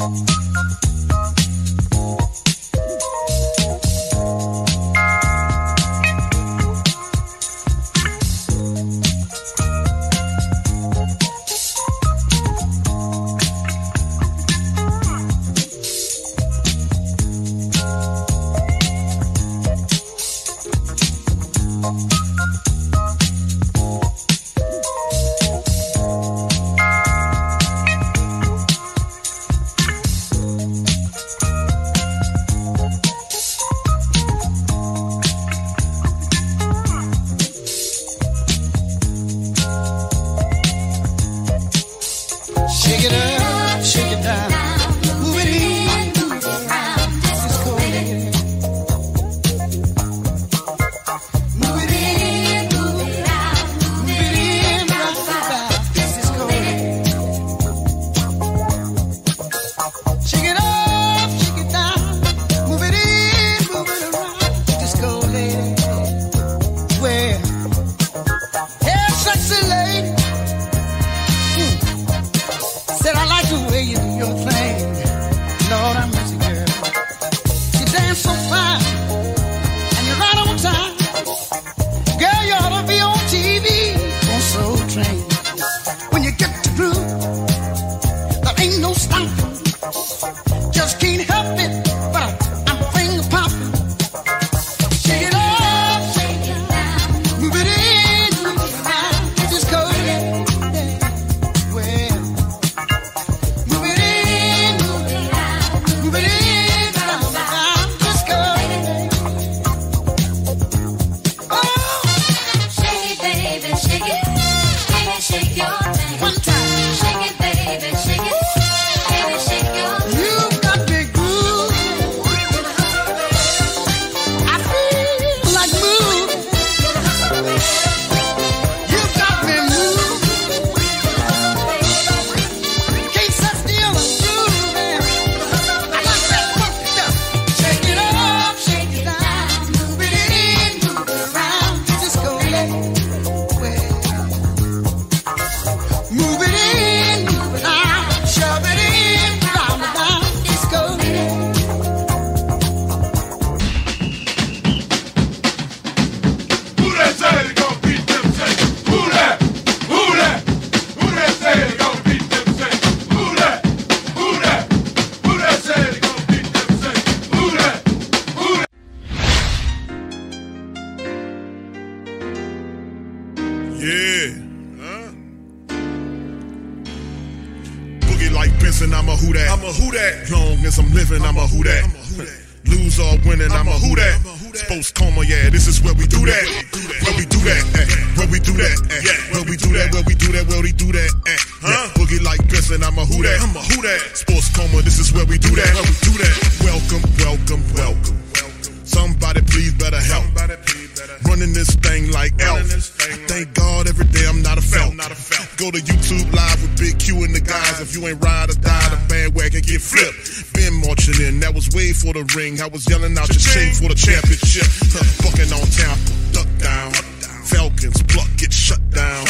Shake I was yelling out your shame for the championship. Huh, Bucking on Tampa, duck down. Falcons, pluck, get shut down.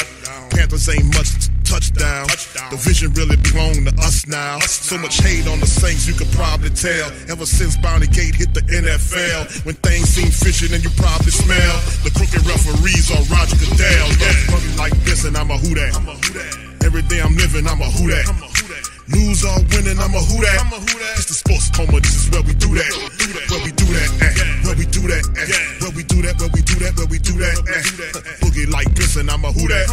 Panthers ain't much touchdown. The vision really belong to us now. So much hate on the Saints, you could probably tell. Ever since Bounty Gate hit the NFL, when things seem fishy, then you probably smell the crooked referees on Roger Goodell. Yeah, Fucking like this, and I'm a who that. Every day I'm living, I'm a who that. This is where we do that. Where we do that, eh. Where we do that, eh. Where we do that, where we do that, where we do that, eh. Boogie like this, and I'm a who that.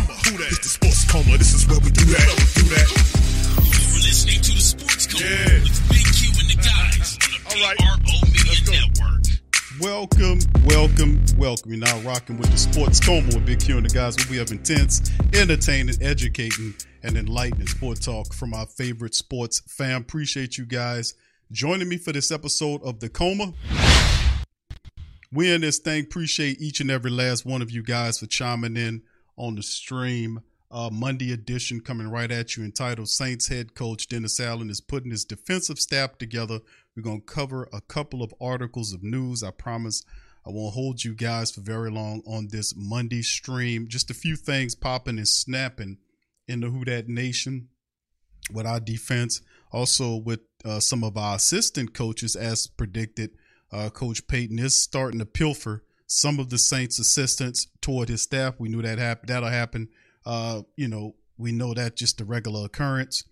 It's the sports coma, this is where we do that. Do that. You're listening to the Sports Yeah. with Big Q and the guys on the right. PRO Media Network. Welcome, welcome welcome. You're now rocking with the Sports Coma with Big Q and the guys where we have intense, entertaining, educating, and enlightening sport talk from our favorite sports fam. Appreciate you guys joining me for this episode of The Coma. We in this thing appreciate each and every last one of you guys for chiming in on the stream. Uh, Monday edition coming right at you entitled Saints head coach Dennis Allen is putting his defensive staff together. We're going to cover a couple of articles of news. I promise I won't hold you guys for very long on this Monday stream. Just a few things popping and snapping in the Who Dat Nation with our defense. Also with uh, some of our assistant coaches as predicted. Uh, Coach Payton is starting to pilfer some of the Saints assistants toward his staff. We knew that happen. That'll happen uh, you know, we know that just a regular occurrence.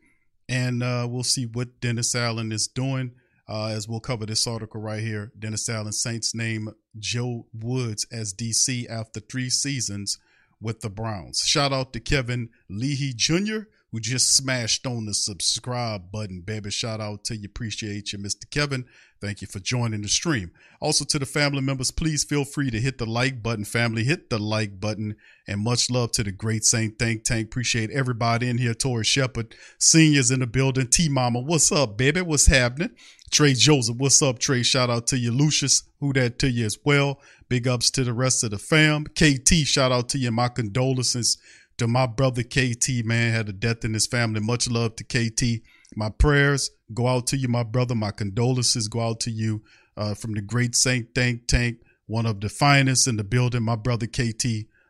And uh, we'll see what Dennis Allen is doing uh, as we'll cover this article right here. Dennis Allen Saints name Joe Woods as DC after three seasons with the Browns. Shout out to Kevin Leahy Jr., who just smashed on the subscribe button, baby. Shout out to you. Appreciate you, Mr. Kevin. Thank you for joining the stream. Also, to the family members, please feel free to hit the like button, family. Hit the like button. And much love to the great Saint Think Tank. Appreciate everybody in here. Tori Shepard, seniors in the building. T Mama, what's up, baby? What's happening? Trey Joseph, what's up, Trey? Shout out to you. Lucius, who that to you as well. Big ups to the rest of the fam. KT, shout out to you. My condolences to my brother KT, man, had a death in his family. Much love to KT. My prayers go out to you, my brother. My condolences go out to you uh, from the great Saint Think Tank, one of the finest in the building. My brother KT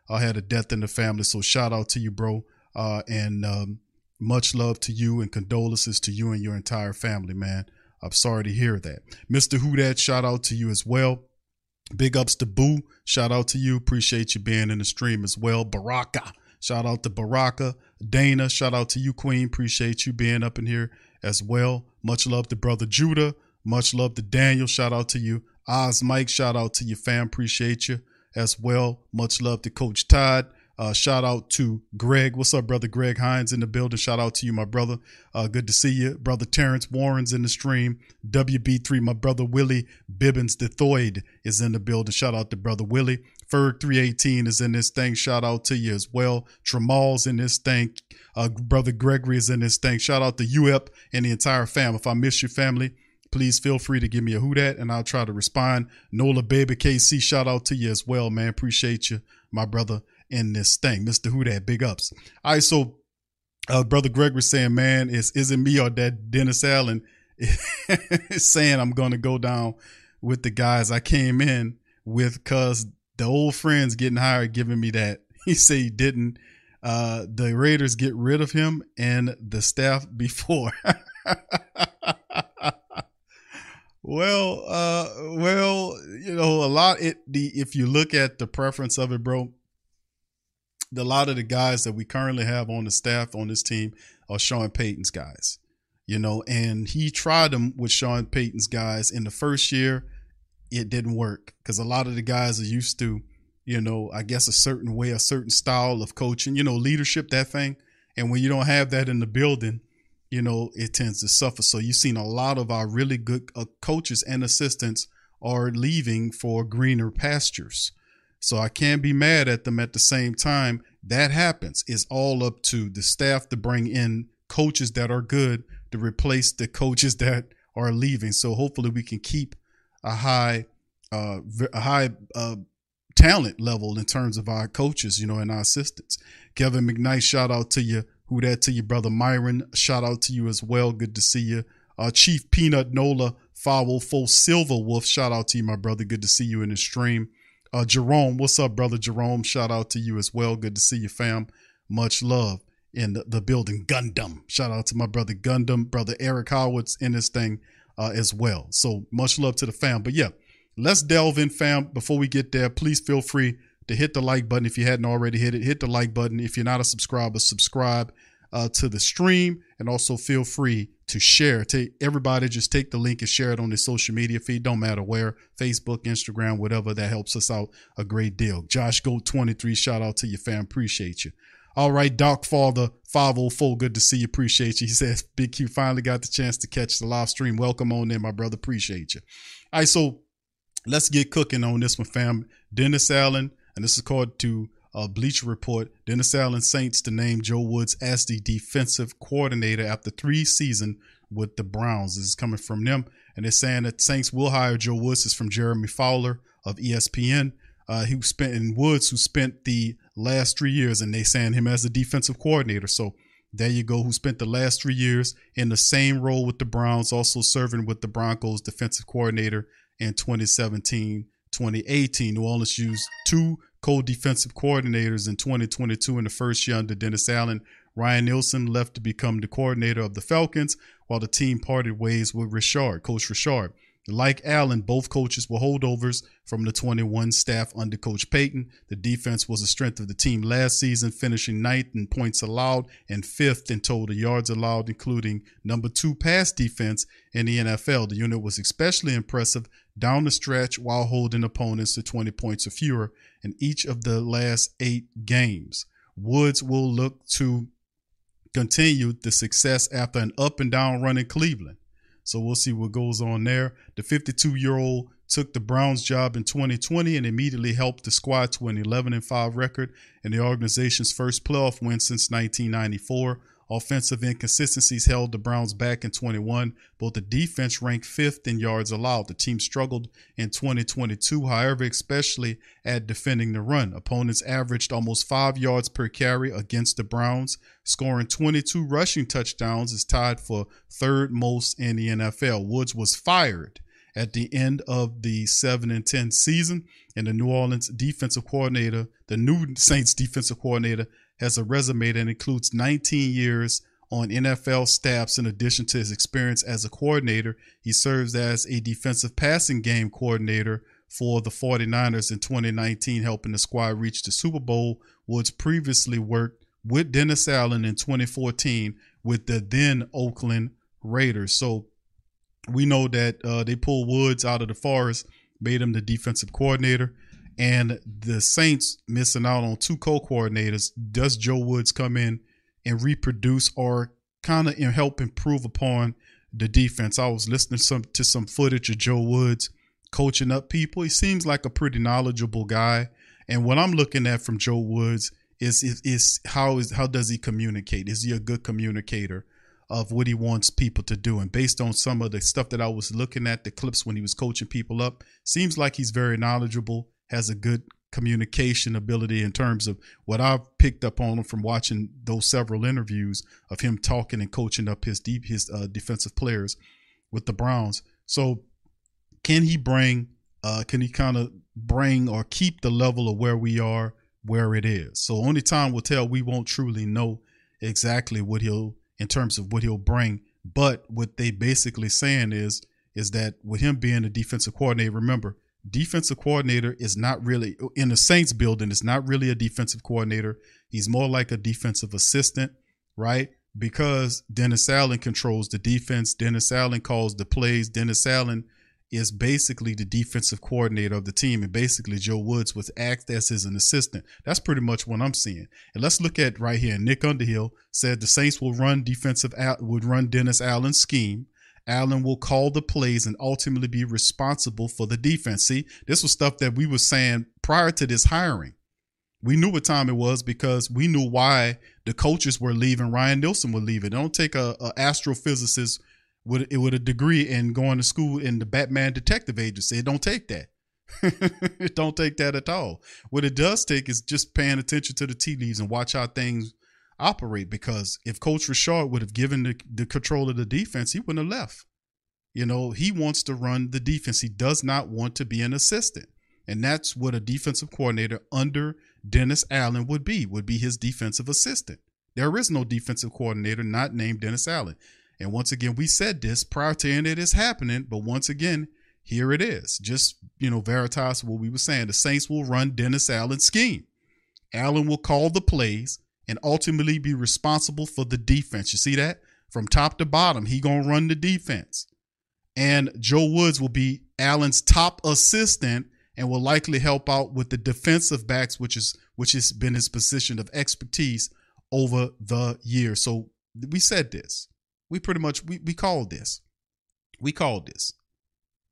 uh, had a death in the family. So shout out to you, bro. Uh, and um, much love to you and condolences to you and your entire family, man. I'm sorry to hear that. Mr. Who Dat, shout out to you as well. Big ups to Boo. Shout out to you. Appreciate you being in the stream as well. Baraka. Shout out to Baraka. Dana. Shout out to you, Queen. Appreciate you being up in here as well. Much love to Brother Judah. Much love to Daniel. Shout out to you. Oz Mike. Shout out to you, fam. Appreciate you as well. Much love to Coach Todd. Uh, shout out to Greg. What's up, brother Greg Hines in the building? Shout out to you, my brother. Uh, good to see you. Brother Terrence Warren's in the stream. WB3, my brother Willie Bibbins the Thoid is in the building. Shout out to brother Willie. Ferg 318 is in this thing. Shout out to you as well. Tremal's in this thing. Uh, brother Gregory is in this thing. Shout out to UEP and the entire fam. If I miss your family, please feel free to give me a who dat and I'll try to respond. Nola Baby KC, shout out to you as well, man. Appreciate you, my brother in this thing. Mr. Who Dat, big ups. All right, so uh, brother Gregory saying, man, it's is it me or that Dennis Allen saying I'm gonna go down with the guys I came in with cause the old friends getting hired giving me that. He said he didn't uh the Raiders get rid of him and the staff before. well, uh well, you know, a lot it the if you look at the preference of it, bro, a lot of the guys that we currently have on the staff on this team are Sean Payton's guys. You know, and he tried them with Sean Payton's guys in the first year. It didn't work because a lot of the guys are used to, you know, I guess a certain way, a certain style of coaching, you know, leadership, that thing. And when you don't have that in the building, you know, it tends to suffer. So you've seen a lot of our really good uh, coaches and assistants are leaving for greener pastures. So I can't be mad at them at the same time. That happens. It's all up to the staff to bring in coaches that are good to replace the coaches that are leaving. So hopefully we can keep a high, uh, a high uh, talent level in terms of our coaches, you know, and our assistants. Kevin McKnight, shout out to you. Who that to you, brother Myron? Shout out to you as well. Good to see you. Uh, Chief Peanut Nola, Foul Full Silver Wolf. Shout out to you, my brother. Good to see you in the stream. Uh, Jerome, what's up, brother Jerome? Shout out to you as well. Good to see you, fam. Much love in the, the building. Gundam. Shout out to my brother Gundam, brother Eric Howard's in this thing uh, as well. So much love to the fam. But yeah, let's delve in, fam. Before we get there, please feel free to hit the like button if you hadn't already hit it. Hit the like button. If you're not a subscriber, subscribe uh, to the stream, and also feel free to share. Take everybody, just take the link and share it on the social media feed. Don't matter where, Facebook, Instagram, whatever. That helps us out a great deal. Josh Goat 23, shout out to your fam. Appreciate you. All right, Doc Father 504, good to see you. Appreciate you. He says, Big Q finally got the chance to catch the live stream. Welcome on in, my brother. Appreciate you. All right, so let's get cooking on this one, fam. Dennis Allen, and this is called to uh, Bleacher Report. Dennis Allen Saints to name Joe Woods as the defensive coordinator after three season with the Browns. This is coming from them, and they're saying that Saints will hire Joe Woods. This is from Jeremy Fowler of ESPN. Uh, he spent in Woods, who spent the last three years, and they saying him as the defensive coordinator. So there you go, who spent the last three years in the same role with the Browns, also serving with the Broncos defensive coordinator in 2017, 2018. New Orleans used two co-defensive coordinators in 2022 in the first year under Dennis Allen. Ryan Nielsen left to become the coordinator of the Falcons, while the team parted ways with Richard, Coach Richard. Like Allen, both coaches were holdovers from the 21 staff under Coach Payton. The defense was the strength of the team last season, finishing ninth in points allowed and fifth in total yards allowed, including number two pass defense in the NFL. The unit was especially impressive down the stretch while holding opponents to 20 points or fewer in each of the last eight games. Woods will look to continue the success after an up and down run in Cleveland. So we'll see what goes on there. The 52 year old took the Browns job in 2020 and immediately helped the squad to an 11 and 5 record and the organization's first playoff win since 1994. Offensive inconsistencies held the Browns back in 21. Both the defense ranked fifth in yards allowed. The team struggled in 2022, however, especially at defending the run. Opponents averaged almost five yards per carry against the Browns. Scoring 22 rushing touchdowns is tied for third most in the NFL. Woods was fired at the end of the 7 and 10 season and the New Orleans defensive coordinator, the new Saints defensive coordinator has a resume that includes 19 years on NFL staffs in addition to his experience as a coordinator. He serves as a defensive passing game coordinator for the 49ers in 2019, helping the squad reach the Super Bowl. Woods previously worked with Dennis Allen in 2014 with the then Oakland Raiders. So we know that uh, they pulled Woods out of the forest, made him the defensive coordinator and the Saints missing out on two co-coordinators. Does Joe Woods come in and reproduce or kind of help improve upon the defense? I was listening some to some footage of Joe Woods coaching up people. He seems like a pretty knowledgeable guy, and what I'm looking at from Joe Woods is is, is how is how does he communicate? Is he a good communicator? Of what he wants people to do. And based on some of the stuff that I was looking at, the clips when he was coaching people up, seems like he's very knowledgeable has a good communication ability in terms of what I've picked up on him from watching those several interviews of him talking and coaching up his deep his uh, defensive players with the Browns. So can he bring uh, can he kind of bring or keep the level of where we are where it is? So only time will tell. We won't truly know exactly what he'll in terms of what he'll bring. But what they basically saying is is that with him being a defensive coordinator, remember defensive coordinator is not really in the Saints building. It's not really a defensive coordinator. He's more like a defensive assistant, right? Because Dennis Allen controls the defense. Dennis Allen calls the plays. Dennis Allen is basically the defensive coordinator of the team, and basically Joe Woods was act as his an assistant. That's pretty much what I'm seeing. And let's look at right here. Nick Underhill said the Saints will run defensive out would run Dennis Allen's scheme. Allen will call the plays and ultimately be responsible for the defense. See, this was stuff that we were saying prior to this hiring. We knew what time it was because we knew why the coaches were leaving. Ryan Nielsen would leave it. Don't take a, a astrophysicist with it with a degree and going to school in the Batman Detective Agency. It don't take that. it don't take that at all. What it does take is just paying attention to the tea leaves and watch how things operate. Because if Coach Richard would have given the, the control of the defense, he wouldn't have left. You know, he wants to run the defense. He does not want to be an assistant. And that's what a defensive coordinator under Dennis Allen would be, would be his defensive assistant. There is no defensive coordinator not named Dennis Allen. And once again, we said this prior to any of this happening, but once again, here it is. Just, you know, Veritas, what we were saying. The Saints will run Dennis Allen's scheme. Allen will call the plays and ultimately be responsible for the defense. You see that? From top to bottom, he gonna run the defense. And Joe Woods will be Allen's top assistant and will likely help out with the defensive backs, which is which has been his position of expertise over the years. So we said this. We pretty much we, we called this. We called this.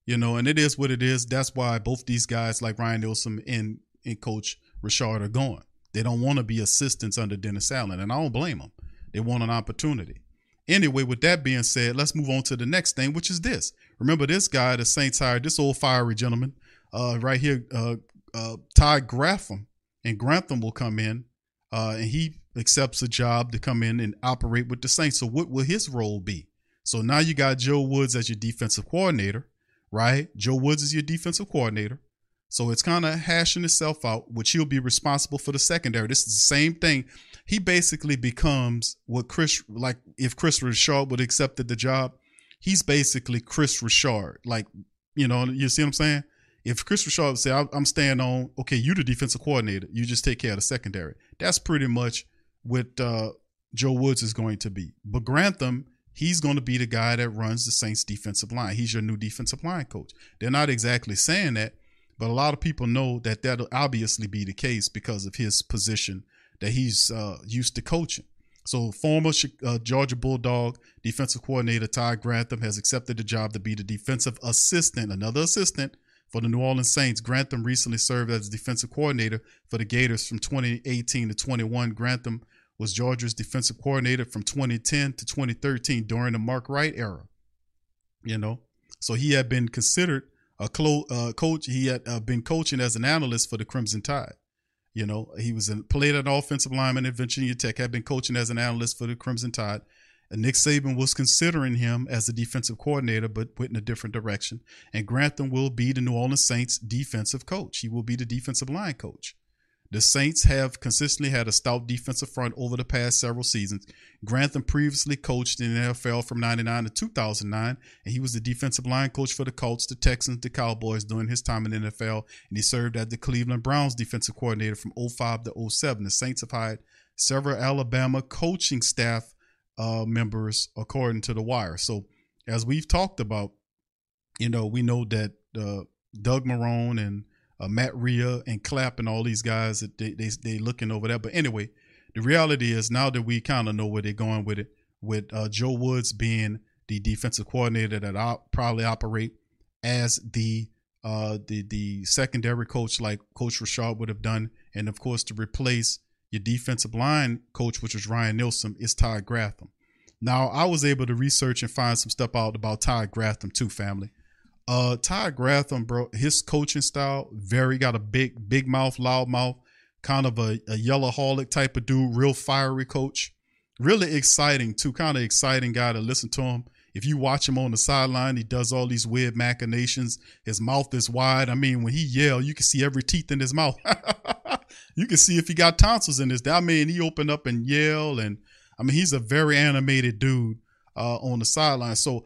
You know, and it is what it is. That's why both these guys, like Ryan Nielsen and, and Coach Richard, are going. They don't want to be assistants under Dennis Allen, and I don't blame them. They want an opportunity. Anyway, with that being said, let's move on to the next thing, which is this. Remember, this guy, the Saints hired this old fiery gentleman uh, right here, uh, uh, Ty Grantham, and Grantham will come in, uh, and he accepts a job to come in and operate with the Saints. So, what will his role be? So now you got Joe Woods as your defensive coordinator, right? Joe Woods is your defensive coordinator. So it's kind of hashing itself out, which he'll be responsible for the secondary. This is the same thing. He basically becomes what Chris, like if Chris Richard would accepted the job, he's basically Chris Richard. Like, you know, you see what I'm saying? If Chris Richard would say, I'm staying on, okay, you the defensive coordinator, you just take care of the secondary. That's pretty much what uh, Joe Woods is going to be. But Grantham, he's going to be the guy that runs the Saints defensive line. He's your new defensive line coach. They're not exactly saying that, but a lot of people know that that'll obviously be the case because of his position that he's uh, used to coaching. So, former uh, Georgia Bulldog defensive coordinator Ty Grantham has accepted the job to be the defensive assistant, another assistant for the New Orleans Saints. Grantham recently served as defensive coordinator for the Gators from 2018 to 21. Grantham was Georgia's defensive coordinator from 2010 to 2013 during the Mark Richt era. You know, so he had been considered a clo- uh, coach. He had uh, been coaching as an analyst for the Crimson Tide. You know, he was in, played an offensive lineman at Virginia Tech. Had been coaching as an analyst for the Crimson Tide. And Nick Saban was considering him as the defensive coordinator, but went in a different direction. And Grantham will be the New Orleans Saints defensive coach. He will be the defensive line coach. The Saints have consistently had a stout defensive front over the past several seasons. Grantham previously coached in the NFL from 99 to 2009, and he was the defensive line coach for the Colts, the Texans, the Cowboys during his time in the NFL, and he served as the Cleveland Browns defensive coordinator from 05 to 07. The Saints have hired several Alabama coaching staff uh, members, according to The Wire. So, as we've talked about, you know, we know that uh, Doug Marrone and uh, Matt Rhea and Clapp and all these guys that they, they they looking over that. But anyway, the reality is now that we kind of know where they're going with it, with uh, Joe Woods being the defensive coordinator that I'll probably operate as the uh, the the secondary coach like Coach Richard would have done, and of course to replace your defensive line coach, which was Ryan Nielsen, is Ty Grantham. Now I was able to research and find some stuff out about Ty Grantham too, family. Uh, Ty Grantham, bro, his coaching style very got a big, big mouth, loud mouth, kind of a, a yellow holic type of dude, real fiery coach, really exciting too, kind of exciting guy to listen to him. If you watch him on the sideline, he does all these weird machinations. His mouth is wide. I mean, when he yell, you can see every teeth in his mouth. you can see if he got tonsils in his. I mean, he opened up and yell, and I mean, he's a very animated dude uh, on the sideline. So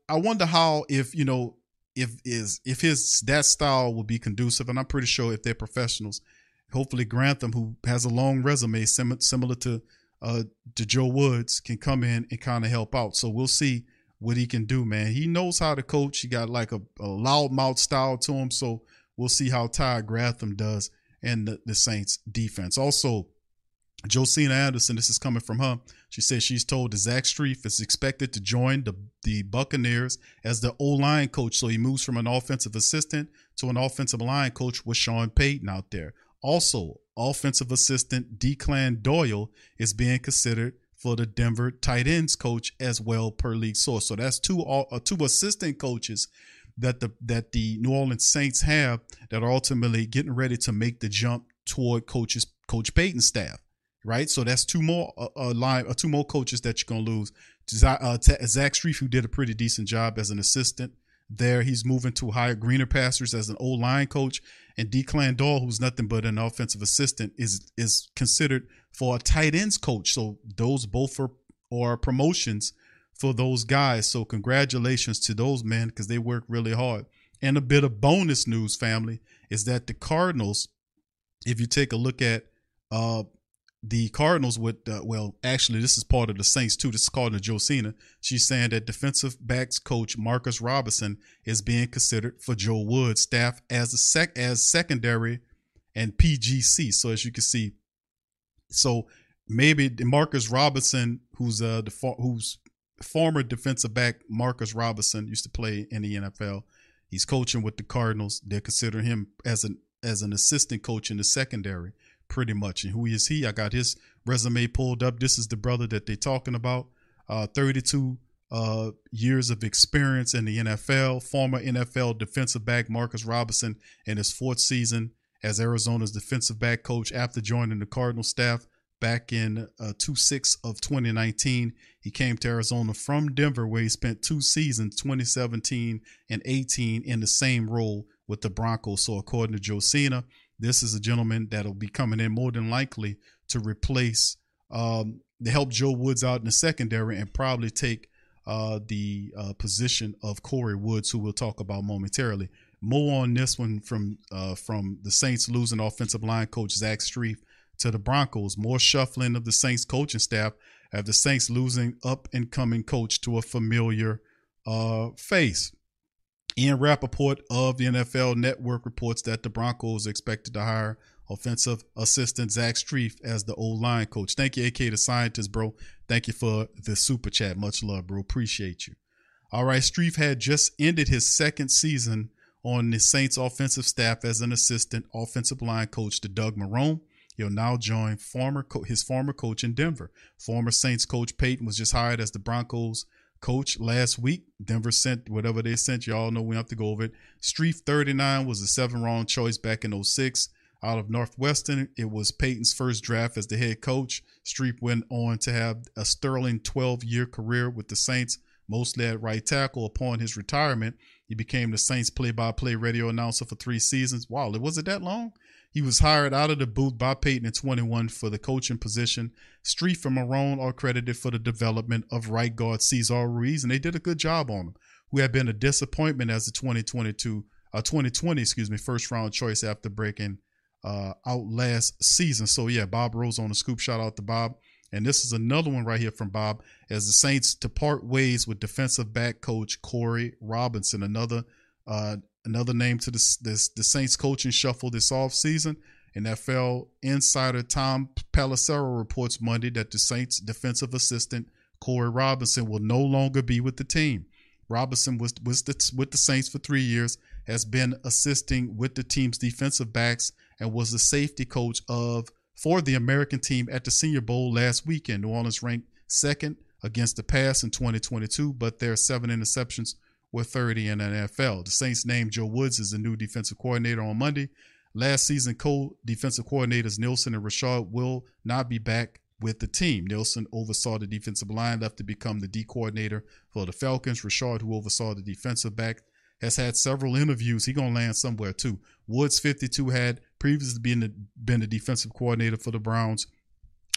I wonder how if you know if is if his that style will be conducive, and I'm pretty sure if they're professionals, hopefully Grantham, who has a long resume sim- similar to uh to Joe Woods, can come in and kind of help out. So we'll see what he can do, man. He knows how to coach. He got like a, a loudmouth style to him, so we'll see how Ty Grantham does and the, the Saints defense. Also, Josina Anderson, this is coming from her. She says she's told that Zach Strief is expected to join the, the Buccaneers as the O line coach. So he moves from an offensive assistant to an offensive line coach with Sean Payton out there. Also, offensive assistant Declan Doyle is being considered for the Denver tight ends coach as well per league source. So that's two uh, two assistant coaches that the that the New Orleans Saints have that are ultimately getting ready to make the jump toward coaches Coach Payton's staff, right? So that's two more uh, uh, line, uh, two more coaches that you're gonna lose. Zach, uh, Zach Strief, who did a pretty decent job as an assistant there, he's moving to higher greener pastures as an old line coach, and Declan Doyle, who's nothing but an offensive assistant, is is considered for a tight ends coach. So those both are are promotions for those guys. So congratulations to those men because they work really hard. And a bit of bonus news, family, is that the Cardinals, if you take a look at uh the Cardinals with uh, well, actually this is part of the Saints too. This is called the Josina. She's saying that defensive backs coach Marcus Robinson is being considered for Joe Woods staff as a sec as secondary and PGC. So as you can see, so maybe Marcus Robinson, who's uh the who's former defensive back Marcus Robinson used to play in the NFL. He's coaching with the Cardinals. They're considering him as an as an assistant coach in the secondary, pretty much. And who is he? I got his resume pulled up. This is the brother that they're talking about. Uh, 32 uh, years of experience in the NFL. Former NFL defensive back Marcus Robinson in his fourth season as Arizona's defensive back coach after joining the Cardinal staff back in uh, 2-6 of 2019 he came to arizona from denver where he spent two seasons 2017 and 18 in the same role with the broncos so according to josina this is a gentleman that'll be coming in more than likely to replace um, to help joe woods out in the secondary and probably take uh, the uh, position of corey woods who we'll talk about momentarily more on this one from uh, from the saints losing offensive line coach zach strief to the Broncos. More shuffling of the Saints coaching staff have the Saints losing up and coming coach to a familiar uh, face. Ian Rapoport of the NFL Network reports that the Broncos expected to hire offensive assistant Zach Strief as the old line coach. Thank you, AK the scientist, bro. Thank you for the super chat. Much love, bro. Appreciate you. All right, Strief had just ended his second season on the Saints offensive staff as an assistant offensive line coach to Doug Marrone. He'll now join former co- his former coach in Denver. Former Saints coach Payton was just hired as the Broncos coach last week. Denver sent whatever they sent. Y'all know we have to go over it. Strief 39 was a seven round choice back in 06 out of Northwestern. It was Payton's first draft as the head coach. Strief went on to have a sterling 12 year career with the Saints, mostly at right tackle. Upon his retirement, he became the Saints play by play radio announcer for three seasons. Wow, it was it that long? He was hired out of the booth by Payton in 21 for the coaching position. Strief and Marrone are credited for the development of right guard Cesar Ruiz, and they did a good job on him, who had been a disappointment as the 2022, uh, 2020, excuse me, first round choice after breaking uh, out last season. So yeah, Bob Rose on the scoop. Shout out to Bob. And this is another one right here from Bob as the Saints to part ways with defensive back coach Cory Robinson, another uh, another name to this, this the Saints coaching shuffle this offseason. NFL insider Tom Pelissero reports Monday that the Saints defensive assistant Cory Robinson will no longer be with the team. Robinson was, was the, with the Saints for three years, has been assisting with the team's defensive backs, and was the safety coach of for the American team at the Senior Bowl last weekend. New Orleans ranked second against the pass in 2022, but their seven interceptions were 30 in the NFL. The Saints named Joe Woods as the new defensive coordinator on Monday. Last season, co-defensive coordinators Nielsen and Rashad will not be back with the team. Nielsen oversaw the defensive line, left to become the D coordinator for the Falcons. Rashad, who oversaw the defensive back, has had several interviews. He gonna land somewhere too. Woods, 52, had previously been the, been the defensive coordinator for the Browns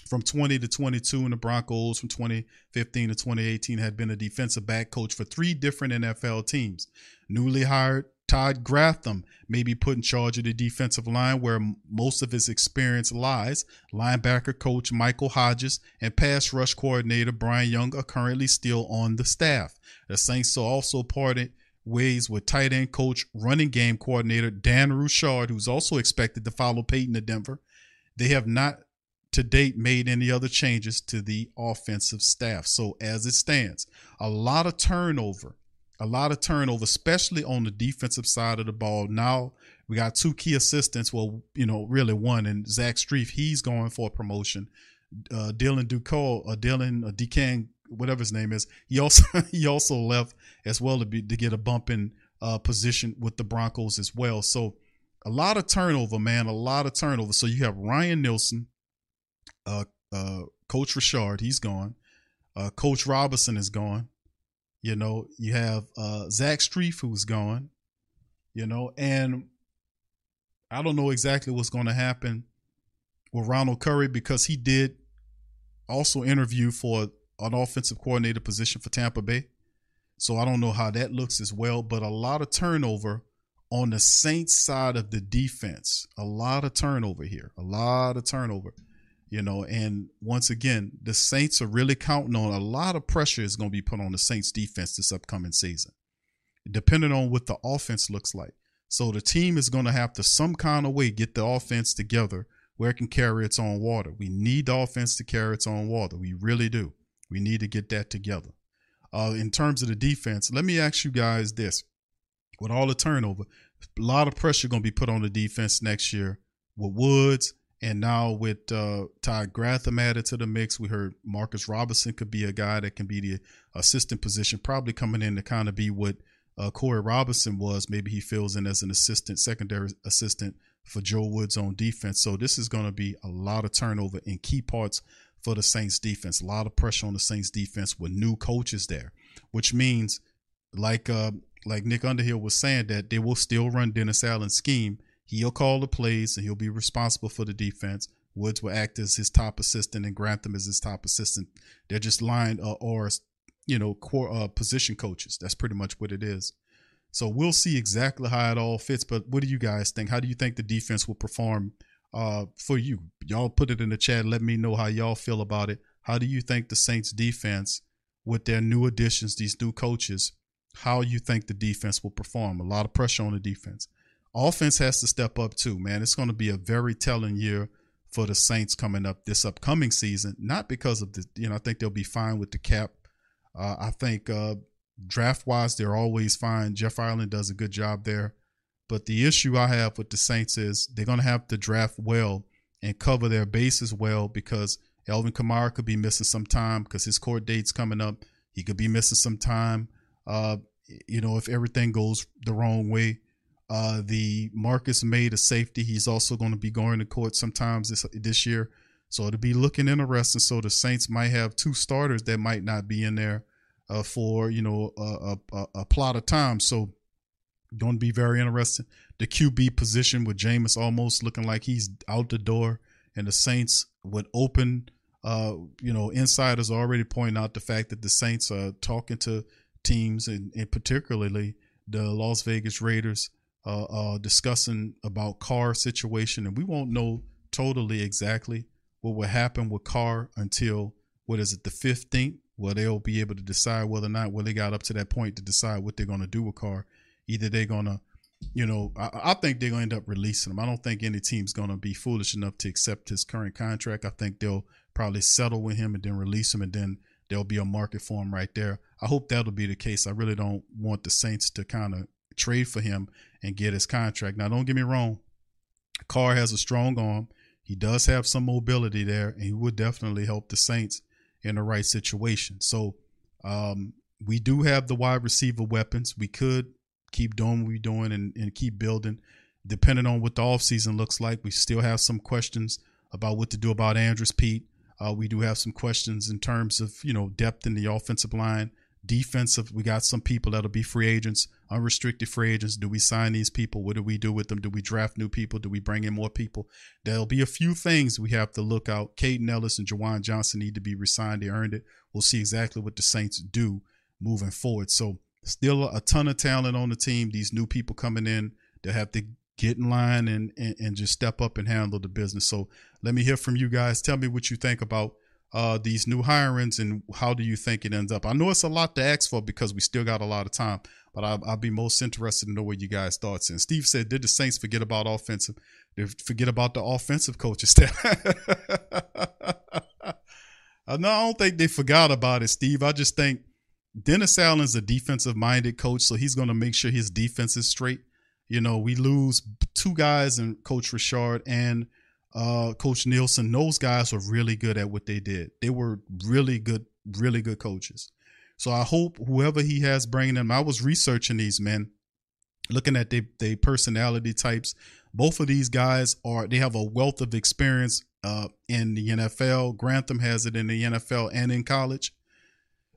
from 20 to 22 in the Broncos, from 2015 to 2018, had been a defensive back coach for three different NFL teams. Newly hired Todd Grantham may be put in charge of the defensive line where most of his experience lies. Linebacker coach Michael Hodges and pass rush coordinator Brian Young are currently still on the staff. The Saints are also parted ways with tight end coach, running game coordinator Dan Roushar, who's also expected to follow Payton to Denver. They have not to date made any other changes to the offensive staff. So as it stands, a lot of turnover, a lot of turnover, especially on the defensive side of the ball. Now we got two key assistants. Well, you know, really one, and Zach Strief, he's going for a promotion. Uh, Dylan Ducol, uh, Dylan uh, Decan, whatever his name is, he also he also left as well to be to get a bump in uh, position with the Broncos as well. So a lot of turnover, man, a lot of turnover. So you have Ryan Nielsen, uh, uh, Coach Richard, he's gone. Uh, Coach Robinson is gone. You know, you have uh, Zach Strief who's gone. You know, and I don't know exactly what's going to happen with Ronald Curry because he did also interview for an offensive coordinator position for Tampa Bay. So I don't know how that looks as well, but a lot of turnover on the Saints side of the defense. A lot of turnover here. A lot of turnover. You know, and once again, the Saints are really counting on a lot of pressure is going to be put on the Saints defense this upcoming season, depending on what the offense looks like. So the team is going to have to some kind of way get the offense together where it can carry its own water. We need the offense to carry its own water. We really do. We need to get that together. Uh, in terms of the defense, let me ask you guys this: with all the turnover, a lot of pressure going to be put on the defense next year with Woods, and now with uh, Todd Grantham added to the mix. We heard Marcus Robinson could be a guy that can be the assistant position, probably coming in to kind of be what uh, Cory Robinson was. Maybe he fills in as an assistant, secondary assistant for Joe Woods on defense. So this is going to be a lot of turnover in key parts for the Saints defense. A lot of pressure on the Saints defense with new coaches there, which means like uh, like Nick Underhill was saying that they will still run Dennis Allen's scheme. He'll call the plays and he'll be responsible for the defense. Woods will act as his top assistant and Grantham as his top assistant. They're just line uh, or you know core uh, position coaches. That's pretty much what it is. So we'll see exactly how it all fits. But what do you guys think? How do you think the defense will perform uh, for you. Y'all put it in the chat. Let me know how y'all feel about it. How do you think the Saints defense, with their new additions, these new coaches, how you think the defense will perform? A lot of pressure on the defense. Offense has to step up too, man. It's going to be a very telling year for the Saints coming up this upcoming season. Not because of the, you know, I think they'll be fine with the cap. Uh, I think uh, draft wise, they're always fine. Jeff Ireland does a good job there. But the issue I have with the Saints is they're going to have to draft well and cover their bases well because Alvin Kamara could be missing some time because his court date's coming up. He could be missing some time. Uh, you know, if everything goes the wrong way. Uh, the Marcus Maye, a safety. He's also going to be going to court sometimes this this year. So it'll be looking interesting. So the Saints might have two starters that might not be in there uh, for you know a, a, a plot of time. So going to be very interesting. The QB position with Jameis almost looking like he's out the door, and the Saints would open. Uh, you know, insiders already pointing out the fact that the Saints are talking to teams, and, and particularly the Las Vegas Raiders, uh, uh, discussing about Carr situation, and we won't know totally exactly what will happen with Carr until what is it, the fifteenth, where they'll be able to decide whether or not well they got up to that point to decide what they're going to do with Carr either they're gonna, you know, I, I think they're gonna end up releasing him. I don't think any team's gonna be foolish enough to accept his current contract. I think they'll probably settle with him and then release him, and then there'll be a market for him right there. I hope that'll be the case. I really don't want the Saints to kind of trade for him and get his contract. Now, don't get me wrong. Carr has a strong arm. He does have some mobility there, and he would definitely help the Saints in the right situation. So um, we do have the wide receiver weapons. We could keep doing what we're doing and, and keep building. Depending on what the offseason looks like, we still have some questions about what to do about Andrus Peat. Uh, we do have some questions in terms of you know depth in the offensive line, defensive. We got some people that'll be free agents, unrestricted free agents. Do we sign these people? What do we do with them? Do we draft new people? Do we bring in more people? There'll be a few things we have to look out. Kaden Elliss and Juwan Johnson need to be resigned. They earned it. We'll see exactly what the Saints do moving forward. So Still a ton of talent on the team. These new people coming in, they have to get in line and, and, and just step up and handle the business. So let me hear from you guys. Tell me what you think about uh, these new hirings and how do you think it ends up? I know it's a lot to ask for because we still got a lot of time, but I, I'll, be most interested to know what you guys' thoughts. And Steve said, did the Saints forget about offensive? Forget about the offensive coaching staff. no, I don't think they forgot about it, Steve. I just think Dennis Allen's a defensive minded coach, so he's going to make sure his defense is straight. You know, we lose two guys and Coach Richard and uh, Coach Nielsen. Those guys were really good at what they did. They were really good, really good coaches. So I hope whoever he has bringing them, I was researching these men looking at their they personality types, both of these guys are they have a wealth of experience uh, in the NFL. Grantham has it in the NFL and in college.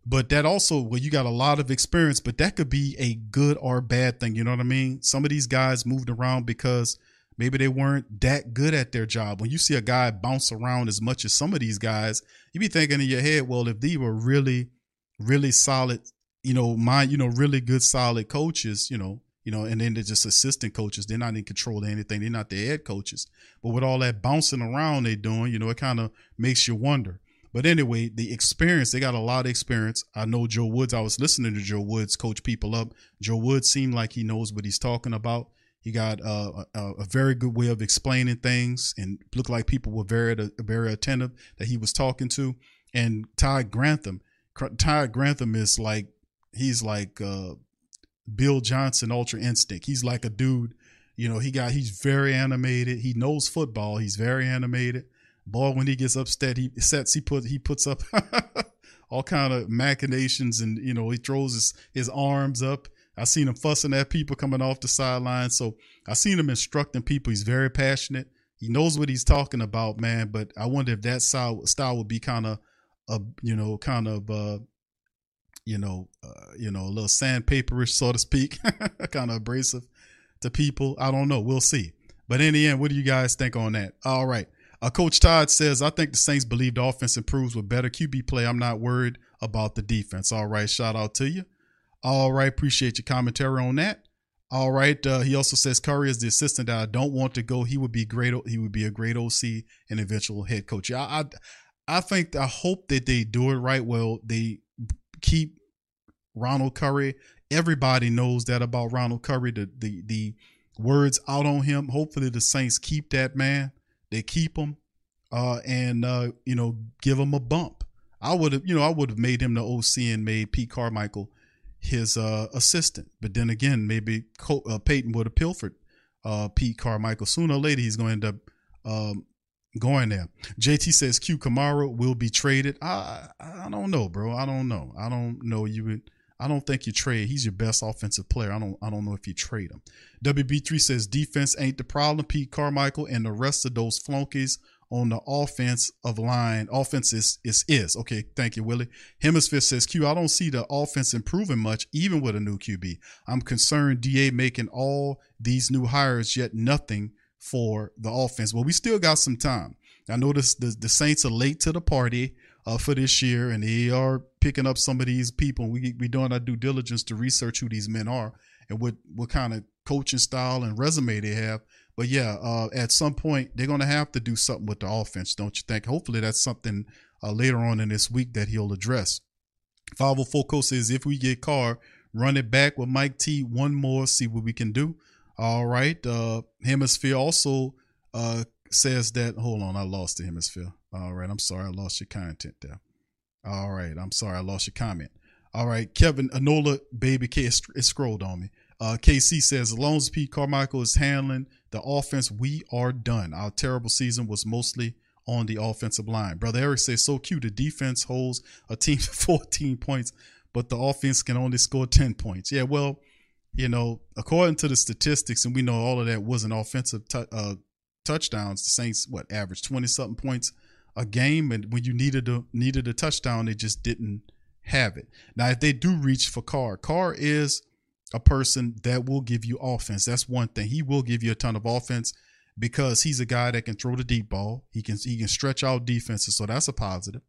But that also, well, you got a lot of experience, but that could be a good or bad thing. You know what I mean? Some of these guys moved around because maybe they weren't that good at their job. When you see a guy bounce around as much as some of these guys, you be thinking in your head, well, if they were really, really solid, you know, my, you know, really good, solid coaches, you know, you know, and then they're just assistant coaches. They're not in control of anything. They're not the head coaches. But with all that bouncing around they're doing, you know, it kind of makes you wonder. But anyway, the experience, they got a lot of experience. I know Joe Woods. I was listening to Joe Woods coach people up. Joe Woods seemed like he knows what he's talking about. He got uh, a, a very good way of explaining things and looked like people were very, very attentive that he was talking to. And Ty Grantham, Ty Grantham is like, he's like uh, Bill Johnson, Ultra Instinct. He's like a dude, you know, he got, he's very animated. He knows football. He's very animated boy when he gets upset he sets he put he puts up all kind of machinations and you know he throws his his arms up i seen him fussing at people coming off the sideline. So i seen him instructing people. He's very passionate. He knows what he's talking about man. But i wonder if that style style would be kind of a you know kind of uh you know uh, you know a little sandpaperish so to speak kind of abrasive to people. I don't know. We'll see. But in the end what do you guys think on that? All right. Uh, Coach Todd says, I think the Saints believe the offense improves with better QB play. I'm not worried about the defense. All right. Shout out to you. All right. Appreciate your commentary on that. All right. Uh, he also says Curry is the assistant that I don't want to go. He would be great. He would be a great OC and eventual head coach. I, I, I think, I hope that they do it right. Well, they keep Ronald Curry. Everybody knows that about Ronald Curry. The, the, the words out on him. Hopefully the Saints keep that man they keep him, uh, and uh, you know give him a bump. I would have, you know, I would have made him the OC and made Pete Carmichael his uh, assistant. But then again, maybe Co- uh, Payton would have pilfered uh, Pete Carmichael. Sooner or later, he's going to end up um, going there. JT says Q Kamara will be traded. I I don't know, bro. I don't know. I don't know. You would. I don't think you trade. He's your best offensive player. I don't I don't know if you trade him. WB3 says defense ain't the problem. Pete Carmichael and the rest of those flunkies on the offense of line. Offense is, is is. Okay, thank you, Willie. Hemisphere says Q, I don't see the offense improving much, even with a new QB. I'm concerned DA making all these new hires, yet nothing for the offense. Well, we still got some time. I notice the, the Saints are late to the party uh, for this year, and they are picking up some of these people. We we doing our due diligence to research who these men are and what what kind of coaching style and resume they have. But yeah, uh, at some point they're going to have to do something with the offense, don't you think? Hopefully that's something uh, later on in this week that he'll address. 504 says if we get Carr, run it back with Mike T one more, see what we can do. All right. Uh, Hemisphere also uh, says that. Hold on, I lost the hemisphere. All right, I'm sorry, I lost your content there. All right, I'm sorry, I lost your comment. All right, Kevin Anola, baby K, it scrolled on me. Uh, KC says, as long as Pete Carmichael is handling the offense, we are done. Our terrible season was mostly on the offensive line. Brother Eric says, so cute. The defense holds a team to 14 points, but the offense can only score 10 points. Yeah, well, you know, according to the statistics, and we know all of that was an offensive t- uh, touchdowns. The Saints what averaged twenty something points a game, and when you needed a needed a touchdown, they just didn't have it. Now, if they do reach for Carr, Carr is a person that will give you offense. That's one thing. He will give you a ton of offense because he's a guy that can throw the deep ball. He can he can stretch out defenses, so that's a positive.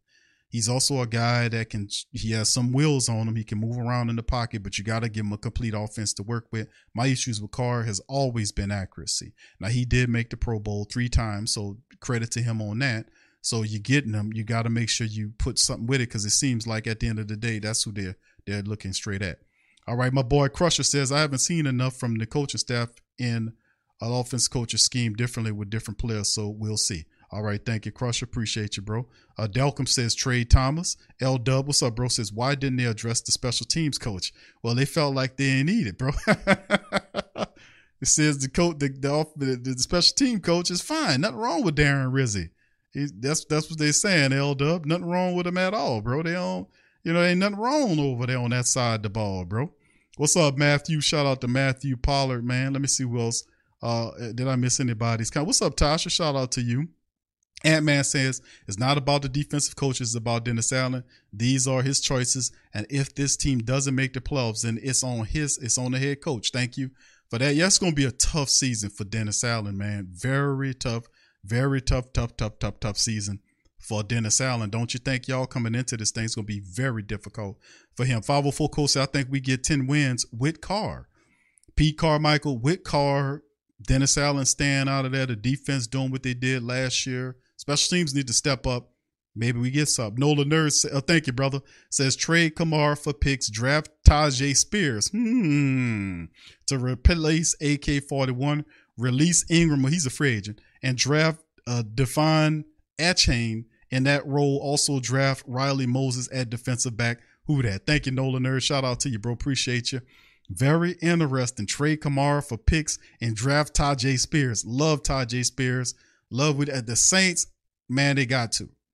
He's also a guy that can, he has some wheels on him. He can move around in the pocket, but you got to give him a complete offense to work with. My issues with Carr has always been accuracy. Now, he did make the Pro Bowl three times, so credit to him on that. So you're getting them. You got to make sure you put something with it because it seems like at the end of the day, that's who they're they're looking straight at. All right, my boy Crusher says I haven't seen enough from the coaching staff in an offense coaching scheme differently with different players, so we'll see. All right, thank you, Crusher. Appreciate you, bro. Uh, Delcom says trade Thomas. L Dub, what's up, bro? Says why didn't they address the special teams coach? Well, they felt like they didn't need it, bro. it says the coach, the, the, the special team coach is fine. Nothing wrong with Darren Rizzi. He, that's that's what they're saying, L Dub. Nothing wrong with him at all, bro. They don't, you know, ain't nothing wrong over there on that side of the ball, bro. What's up, Matthew? Shout out to Matthew Pollard, man. Let me see who else. Uh, did I miss anybody's? What's up, Tasha? Shout out to you. Ant Man says it's not about the defensive coaches, it's about Dennis Allen. These are his choices, and if this team doesn't make the playoffs, then it's on his, it's on the head coach. Thank you for that. Yeah, it's going to be a tough season for Dennis Allen, man. Very tough, very tough, tough, tough, tough, tough season for Dennis Allen. Don't you think y'all coming into this thing is going to be very difficult for him? 504 Coast, I think we get 10 wins with Carr. Pete Carmichael with Carr, Dennis Allen staying out of there, the defense doing what they did last year. Special teams need to step up. Maybe we get some. Nola Nerd, oh, thank you, brother. Says trade Kamara for picks, draft Tyjae Spears. Hmm. To replace AK 41, release Ingram, he's a free agent, and draft uh, Devon Achane in that role. Also draft Riley Moses at defensive back. Who that? Thank you, Nola Nerd. Shout out to you, bro. Appreciate you. Very interesting. Trade Kamara for picks and draft Tyjae Spears. Love Tyjae Spears. Love with at uh, the Saints. Man, they got to.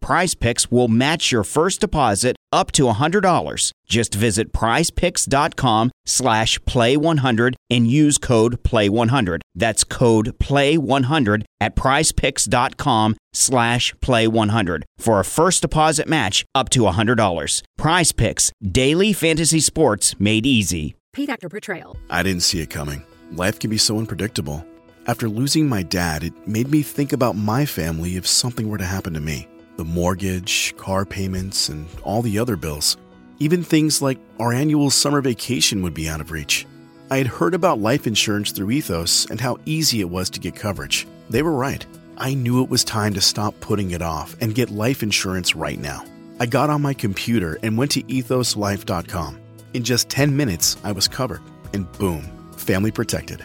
Prize Picks will match your first deposit up to $100. Just visit prizepicks.com slash play100 and use code play100. That's code play100 at prizepicks.com slash play100 for a first deposit match up to $100. Prize Picks, daily fantasy sports made easy. Paid actor portrayal. I didn't see it coming. Life can be so unpredictable. After losing my dad, it made me think about my family if something were to happen to me the mortgage, car payments, and all the other bills. Even things like our annual summer vacation would be out of reach. I had heard about life insurance through Ethos and how easy it was to get coverage. They were right. I knew it was time to stop putting it off and get life insurance right now. I got on my computer and went to ethoslife.com. In just 10 minutes, I was covered, and boom, family protected.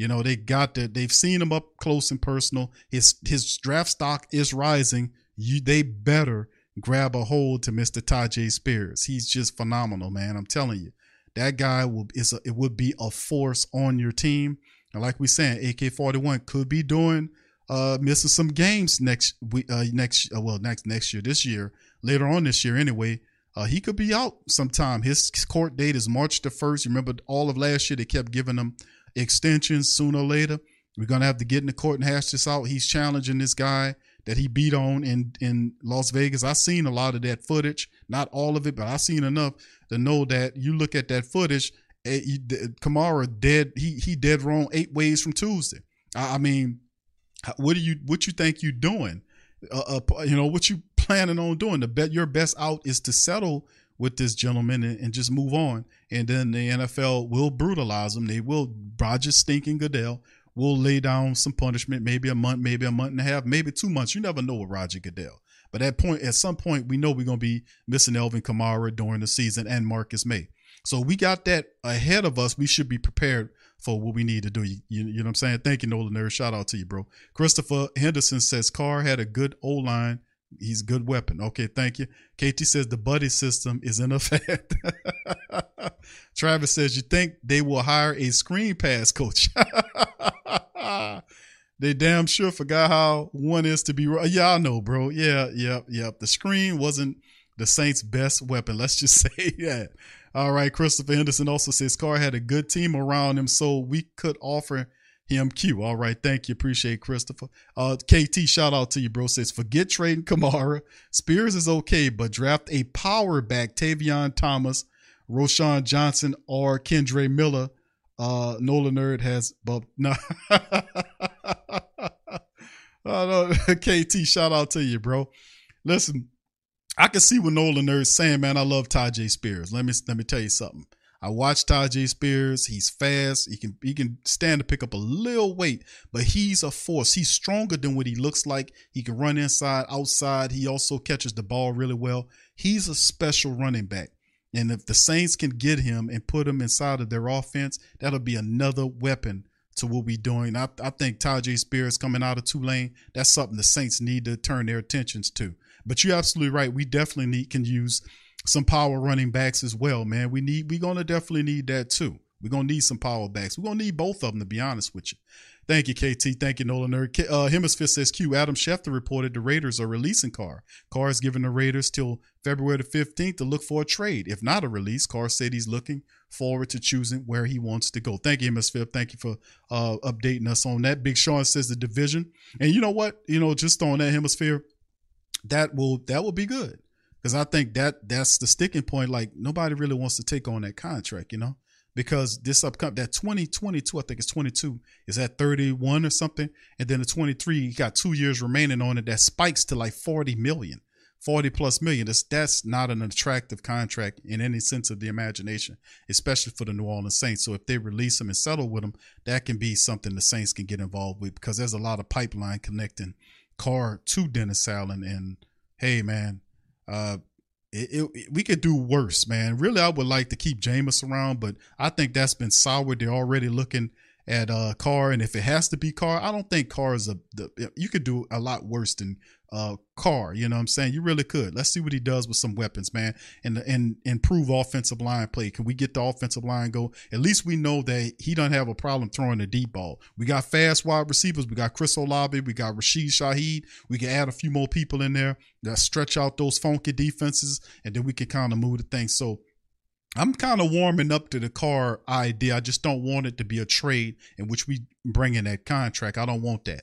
You know, they got that. They've seen him up close and personal. His his draft stock is rising. You they better grab a hold to Mr. Tyjae Spears. He's just phenomenal, man. I'm telling you. That guy will is a, it would be a force on your team. And like we saying, AK41 could be doing uh missing some games next week uh next uh, well next next year this year later on this year anyway uh, he could be out sometime. His court date is March the first. You remember all of last year they kept giving him extensions sooner or later. We're gonna have to get in the court and hash this out. He's challenging this guy that he beat on in in Las Vegas. I've seen a lot of that footage, not all of it, but I've seen enough to know that you look at that footage. eh, Kamara dead. He he dead wrong eight ways from Tuesday. I, I mean, what do you what you think you're doing? Uh, uh, you know what you planning on doing? The bet your best out is to settle with this gentleman and, and just move on. And then the NFL will brutalize him. They will. Roger Stinking Goodell will lay down some punishment, maybe a month, maybe a month and a half, maybe two months. You never know with Roger Goodell. But at point, at some point, we know we're gonna be missing Alvin Kamara during the season and Marcus Maye. So we got that ahead of us. We should be prepared for what we need to do. You, you, you know what I'm saying? Thank you, Nola Nerd. Shout out to you, bro. Christopher Henderson says Carr had a good O line. He's a good weapon. Okay, thank you. KT says the buddy system is in effect. Travis says you think they will hire a screen pass coach. they damn sure forgot how one is to be. Yeah, I know, bro. Yeah, yep, yep. The screen wasn't the Saints' best weapon. Let's just say that. All right. Christopher Henderson also says Carr had a good team around him, so we could offer MQ. All right. Thank you. Appreciate Christopher. Uh, KT, shout out to you, bro. Says, forget trading Kamara. Spears is okay, but draft a power back, Tavion Thomas, Roschon Johnson, or Kendre Miller. Uh, Nola Nerd has, but no. oh, no. KT, shout out to you, bro. Listen, I can see what Nola Nerd's saying, man. I love Tyjae Spears. Let me let me tell you something. I watched Tyjae Spears. He's fast. He can he can stand to pick up a little weight, but he's a force. He's stronger than what he looks like. He can run inside, outside. He also catches the ball really well. He's a special running back. And if the Saints can get him and put him inside of their offense, that'll be another weapon to what we're doing. I, I think Tyjae Spears coming out of Tulane, that's something the Saints need to turn their attentions to. But you're absolutely right. We definitely need can use some power running backs as well, man. We need we're gonna definitely need that too. We're gonna need some power backs. We're gonna need both of them to be honest with you. Thank you, KT. Thank you, Nolan. Uh, Hemisphere says Q. Adam Schefter reported the Raiders are releasing Carr. Carr is giving the Raiders till February the 15th to look for a trade. If not a release, Carr said he's looking forward to choosing where he wants to go. Thank you, Hemisphere. Thank you for uh, updating us on that. Big Sean says the division. And you know what? You know, just on that Hemisphere, that will that will be good because I think that that's the sticking point. Like nobody really wants to take on that contract, you know, because this upcoming that 2022, I think it's 22, is at 31 or something, and then the 23, he got two years remaining on it. That spikes to like 40 million. 40 plus million. That's that's not an attractive contract in any sense of the imagination, especially for the New Orleans Saints. So if they release him and settle with him, that can be something the Saints can get involved with because there's a lot of pipeline connecting Carr to Dennis Allen. And hey, man, uh, it, it, we could do worse, man. Really, I would like to keep Jameis around, but I think that's been soured. They're already looking at uh Carr, and if it has to be Carr, I don't think Carr is a. The, you could do a lot worse than uh Carr. You know what I'm saying? You really could. Let's see what he does with some weapons, man, and and improve offensive line play. Can we get the offensive line go? At least we know that he doesn't have a problem throwing the deep ball. We got fast wide receivers. We got Chris Olave. We got Rashid Shaheed. We can add a few more people in there that stretch out those funky defenses, and then we can kind of move the thing. So I'm kind of warming up to the Carr idea. I just don't want it to be a trade in which we bring in that contract. I don't want that.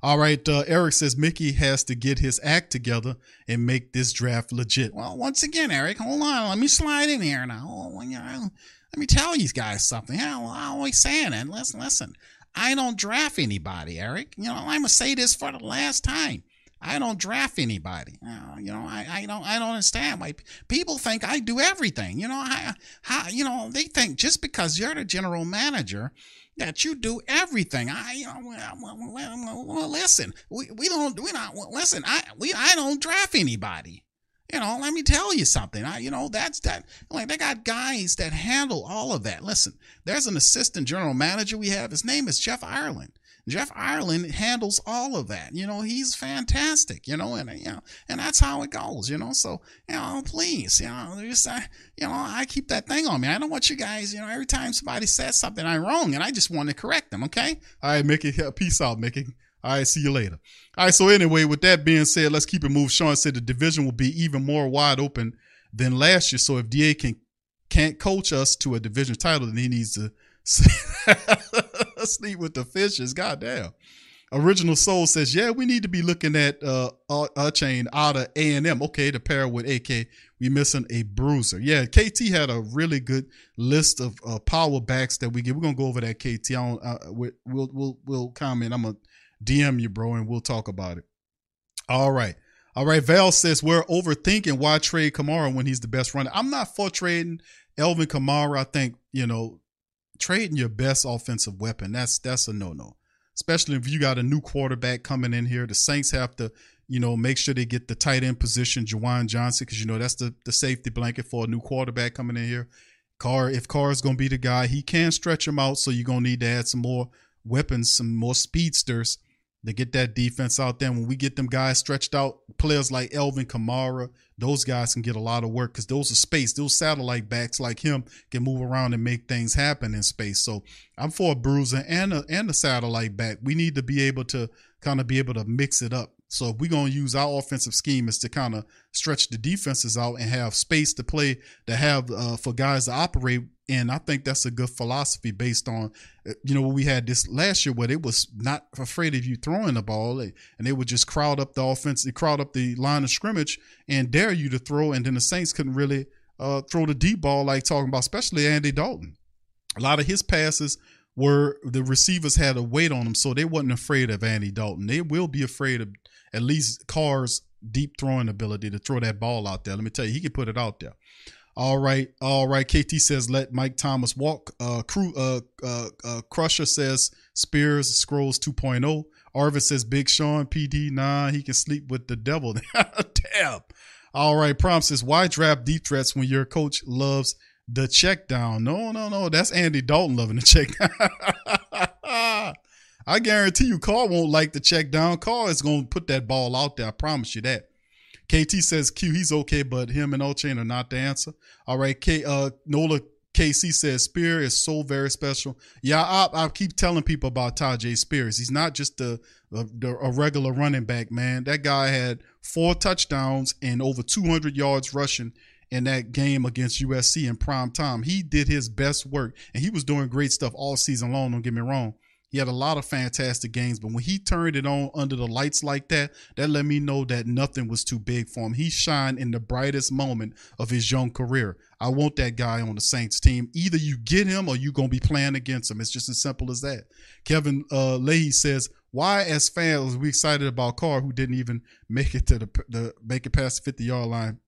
All right, uh, Eric says Mickey has to get his act together and make this draft legit. Well, once again, Eric, hold on. Let me slide in here now. Oh, let me tell these guys something. I always saying it. Listen, listen. I don't draft anybody, Eric. You know, I'm gonna say this for the last time. I don't draft anybody. You know, I, I don't I don't understand why people think I do everything. You know, I how you know they think just because you're the general manager that you do everything. I you know well, well, well, listen, we, we don't we not listen. I we I don't draft anybody. You know, let me tell you something. I, you know, that's that. Like they got guys that handle all of that. Listen, there's an assistant general manager we have. His name is Jeff Ireland. Jeff Ireland handles all of that. You know, he's fantastic. You know, and you know, and that's how it goes. You know, so you know, please, you know, just uh, you know, I keep that thing on me. I don't want you guys. You know, every time somebody says something I'm wrong, and I just want to correct them. Okay. All right, Mickey. Peace out, Mickey. All right, see you later. All right, so anyway, with that being said, let's keep it moving. Sean said the division will be even more wide open than last year. So if DA can can't coach us to a division title, then he needs to sleep with the fishes. Goddamn. Original Soul says, yeah, we need to be looking at uh Achane out of A and M. Okay, to pair with AK, we missing a bruiser. Yeah, KT had a really good list of uh, power backs that we get. We're gonna go over that KT. I don't, uh, we'll we'll we'll comment. I'm gonna DM you, bro, and we'll talk about it. All right. All right. Val says we're overthinking why trade Kamara when he's the best runner. I'm not for trading Alvin Kamara. I think, you know, trading your best offensive weapon, that's that's a no-no. Especially if you got a new quarterback coming in here. The Saints have to, you know, make sure they get the tight end position, Juwan Johnson, because you know that's the, the safety blanket for a new quarterback coming in here. Carr, if Carr is gonna be the guy, he can stretch him out, so you're gonna need to add some more weapons, some more speedsters to get that defense out there. When we get them guys stretched out, players like Alvin Kamara, those guys can get a lot of work because those are space. Those satellite backs like him can move around and make things happen in space. So I'm for a bruiser and a and a satellite back. We need to be able to kind of be able to mix it up. So if we're gonna use our offensive scheme is to kind of stretch the defenses out and have space to play to have uh, for guys to operate And I think that's a good philosophy based on, uh, you know, we had this last year where they was not afraid of you throwing the ball and they would just crowd up the offense, they crowd up the line of scrimmage and dare you to throw. And then the Saints couldn't really uh, throw the deep ball like talking about, especially Andy Dalton. A lot of his passes were the receivers had a weight on them, so they wasn't afraid of Andy Dalton. They will be afraid of at least Carr's deep throwing ability to throw that ball out there. Let me tell you, he can put it out there. All right, all right. KT says let Mike Thomas walk. Uh, crew. Uh, uh, uh Crusher says Spears Sproles 2.0. Arvin says Big Sean PD. Nah, he can sleep with the devil. Damn. All right. Prom says why draft deep threats when your coach loves the check down? No, no, no. That's Andy Dalton loving the check down. I guarantee you, Carr won't like the check down. Carr is going to put that ball out there. I promise you that. KT says Q, he's okay, but him and Chain are not the answer. All right, K, uh, Nola KC says Spear is so very special. Yeah, I, I keep telling people about Tyjae Spears. He's not just a, a, a regular running back, man. That guy had four touchdowns and over 200 yards rushing in that game against USC in prime time. He did his best work, and he was doing great stuff all season long. Don't get me wrong. He had a lot of fantastic games, but when he turned it on under the lights like that, that let me know that nothing was too big for him. He shined in the brightest moment of his young career. I want that guy on the Saints team. Either you get him or you're going to be playing against him. It's just as simple as that. Kevin uh, Leahy says, why as fans are we excited about Carr who didn't even make it to the, the make it past the 50 yard line?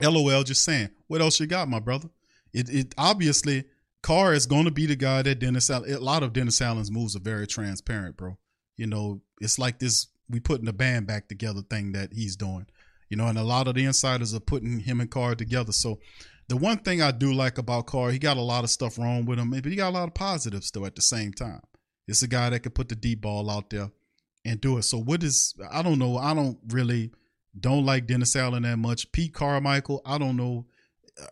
LOL, just saying. What else you got, my brother? It, it obviously – Carr is going to be the guy that Dennis Allen. A lot of Dennis Allen's moves are very transparent, bro. You know, it's like this we putting the band back together thing that he's doing. You know, and a lot of the insiders are putting him and Carr together. So the one thing I do like about Carr, he got a lot of stuff wrong with him, but he got a lot of positives though at the same time. It's a guy that could put the deep ball out there and do it. So what is I don't know. I don't really don't like Dennis Allen that much. Pete Carmichael, I don't know.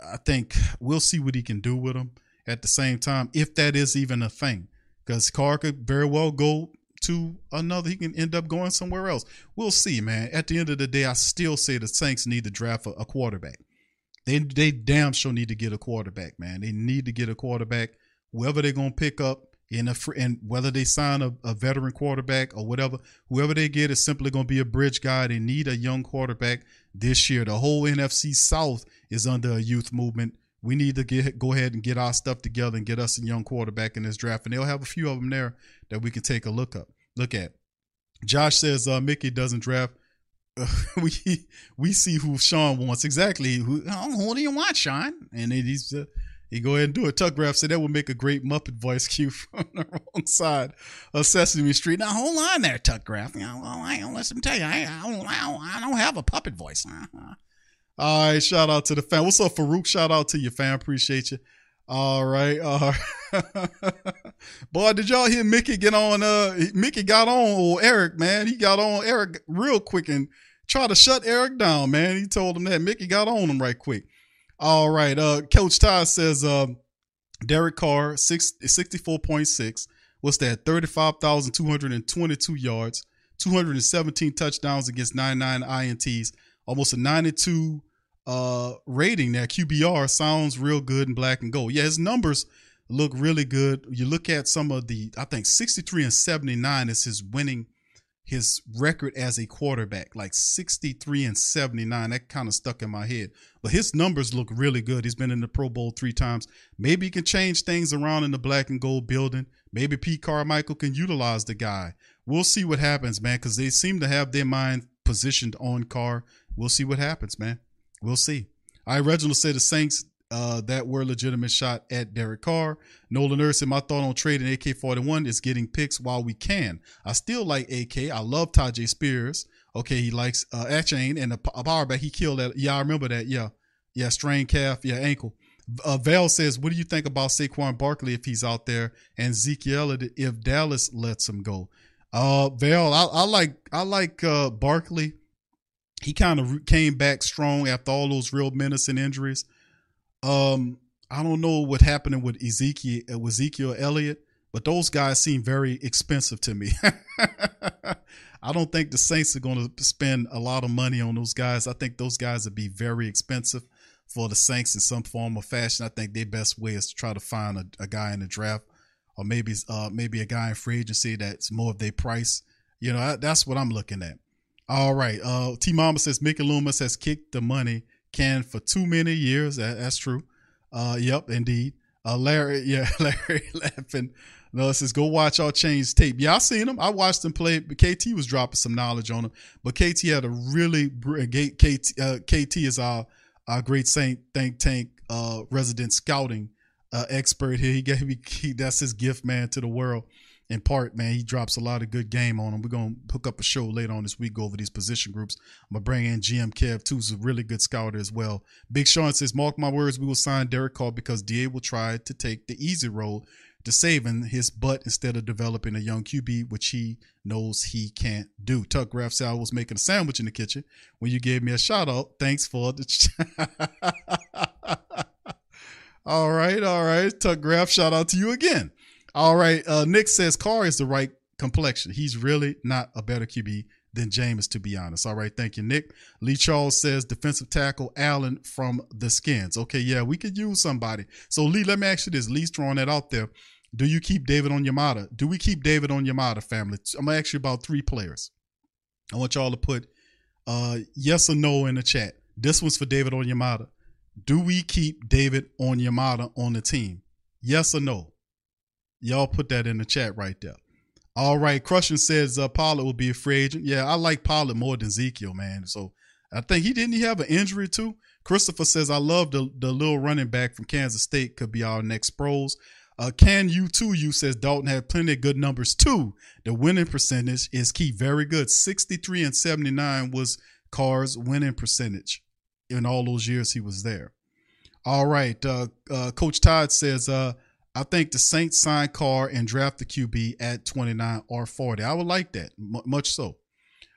I think we'll see what he can do with him at the same time, if that is even a thing. Because Carr could very well go to another. He can end up going somewhere else. We'll see, man. At the end of the day, I still say the Saints need to draft a, a quarterback. They they damn sure need to get a quarterback, man. They need to get a quarterback. Whoever they're gonna pick up in a and whether they sign a, a veteran quarterback or whatever, whoever they get is simply gonna be a bridge guy. They need a young quarterback this year. The whole NFC South is under a youth movement we need to get go ahead and get our stuff together and get us a young quarterback in this draft. And they'll have a few of them there that we can take a look up, look at. Josh says uh, Mickey doesn't draft. Uh, we we see who Sean wants exactly. Who, who do you want, Sean? And then he's uh, he go ahead and do it. Tuck Graph said that would make a great Muppet voice cue from the wrong side of Sesame Street. Now hold on there, Tuck Graph. You know, I, listen, tell you, I, I, I, don't have a puppet voice. Uh-huh. All right, shout out to the fan. What's up, Farouk? Shout out to you, fam. Appreciate you. All right, right. Boy, did y'all hear Mickey get on? Uh, Mickey got on Eric, man. He got on Eric real quick and tried to shut Eric down, man. He told him that Mickey got on him right quick. All right, uh, Coach Todd says, uh, Derek Carr, six, 64.6. What's that? 35,222 yards, 217 touchdowns against 99 INTs, almost a 92 uh, rating there. QBR sounds real good in black and gold. Yeah, his numbers look really good. You look at some of the, I think 63 and 79 is his winning, his record as a quarterback, like 63 and 79. That kind of stuck in my head. But his numbers look really good. He's been in the Pro Bowl three times. Maybe he can change things around in the black and gold building. Maybe Pete Carmichael can utilize the guy. We'll see what happens, man, because they seem to have their mind positioned on Carr. We'll see what happens, man. We'll see. Right, Reginald said the Saints uh, that were legitimate shot at Derek Carr. Nola Nerd said my thought on trading AK 41 is getting picks while we can. I still like AK. I love Tyjae Spears. Okay, he likes uh, Achane and a, power back. He killed that. Yeah, I remember that. Yeah, yeah, strained calf. Yeah, ankle. Uh, Val says, "What do you think about Saquon Barkley if he's out there and Zeke if Dallas lets him go?" Uh, Val, I, I like I like uh, Barkley he kind of came back strong after all those real menacing injuries. Um, I don't know what happened with Ezekiel uh, with Ezekiel Elliott, but those guys seem very expensive to me. I don't think the Saints are going to spend a lot of money on those guys. I think those guys would be very expensive. for the Saints in some form or fashion. I think their best way is to try to find a, a guy in the draft, or maybe uh, maybe a guy in free agency that's more of their price. You know, that's what I'm looking at. All right. Uh, T Mama says Mickey Loomis has kicked the money can for too many years. That, that's true. Uh, yep, indeed. Uh, Larry, yeah, Larry laughing. No, it says go watch all change tape. Yeah, I seen him. I watched him play. But KT was dropping some knowledge on him. But KT had a really KT. Uh, KT is our our great Saint think tank uh, resident scouting uh, expert here. He gave me he, that's his gift, man, to the world. In part, man, he drops a lot of good game on him. We're gonna hook up a show later on this week, go over these position groups. I'm gonna bring in GM Kev too, who's a really good scouter as well. Big Sean says, "Mark my words, we will sign Derek Carr because Da will try to take the easy road to saving his butt instead of developing a young QB, which he knows he can't do. Tuck Graff said I was making a sandwich in the kitchen when you gave me a shout out. Thanks for the. all right, all right. Tuck Graff, shout out to you again. All right. Uh, Nick says Carr is the right complexion. He's really not a better QB than Jameis, to be honest. All right. Thank you, Nick. Lee Charles says defensive tackle Allen from the Skins. Okay. Yeah, we could use somebody. So, Lee, let me ask you this. Lee's throwing that out there. Do you keep David Onyemata? Do we keep David Onyemata, family? I'm going to ask you about three players. I want y'all to put uh, yes or no in the chat. This one's for David Onyemata. Do we keep David Onyemata on the team? Yes or no? Y'all put that in the chat right there. All right, Crushing says uh, Pollard will be a free agent. Yeah, I like Pollard more than Ezekiel, man. So I think he didn't he have an injury too. Christopher says I love the the little running back from Kansas State could be our next pros. Uh, can you too? You says Dalton had plenty of good numbers too. The winning percentage is key, very good. Sixty three and seventy nine was Carr's winning percentage in all those years he was there. All right, uh, uh, Coach Todd says uh, I think the Saints sign Carr and draft the QB at 29 or 40. I would like that, m- much so.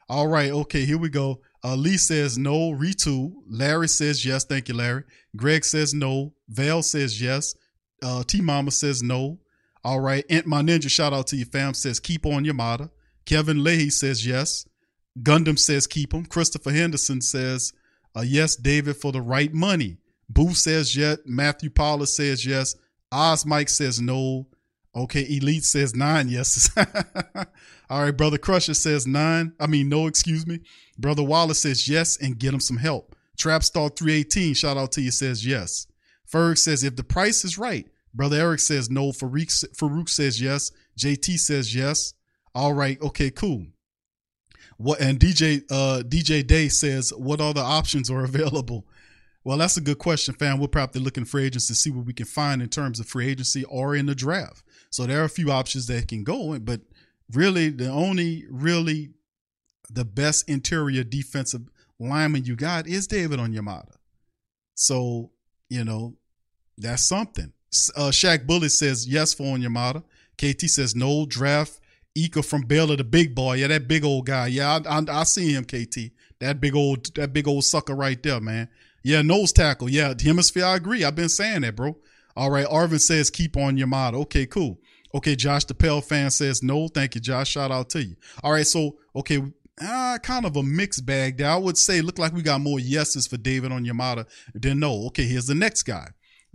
All right, okay, here we go. Uh, Lee says no, retool. Larry says yes, thank you, Larry. Greg says no. Vale says yes. Uh, T Mama says no. All right, Ant My Ninja, shout out to you, fam, says keep on your. Kevin Leahy says yes. Gundam says keep him. Christopher Henderson says uh, yes, David, for the right money. Boo says yes. Matthew Paula says yes. Oz Mike says no. Okay, Elite says nine. Yes. All right, Brother Crusher says nine. I mean, no, excuse me. Brother Wallace says yes and get him some help. Trapstar 318, shout out to you, says yes. Ferg says if the price is right. Brother Eric says no. Farouk, Farouk says yes. JT says yes. All right, okay, cool. What and DJ uh DJ Day says what other options are available? Well, that's a good question, fam. We're probably looking for agents to see what we can find in terms of free agency or in the draft. So there are a few options that can go, but really the only really the best interior defensive lineman you got is David Onyemata. So, you know, that's something. Uh, Shaq Bullet says yes for Onyemata. KT says no. Draft Ika from Baylor, the big boy. Yeah, that big old guy. Yeah, I, I, I see him, KT. That big old that big old sucker right there, man. Yeah, nose tackle. Yeah, hemisphere. I agree. I've been saying that, bro. All right. Arvin says keep on your model. Okay, cool. Okay, Josh the Pell fan says no. Thank you, Josh. Shout out to you. All right, so okay, uh, kind of a mixed bag there. I would say look like we got more yeses for David Onyemata than no. Okay, here's the next guy.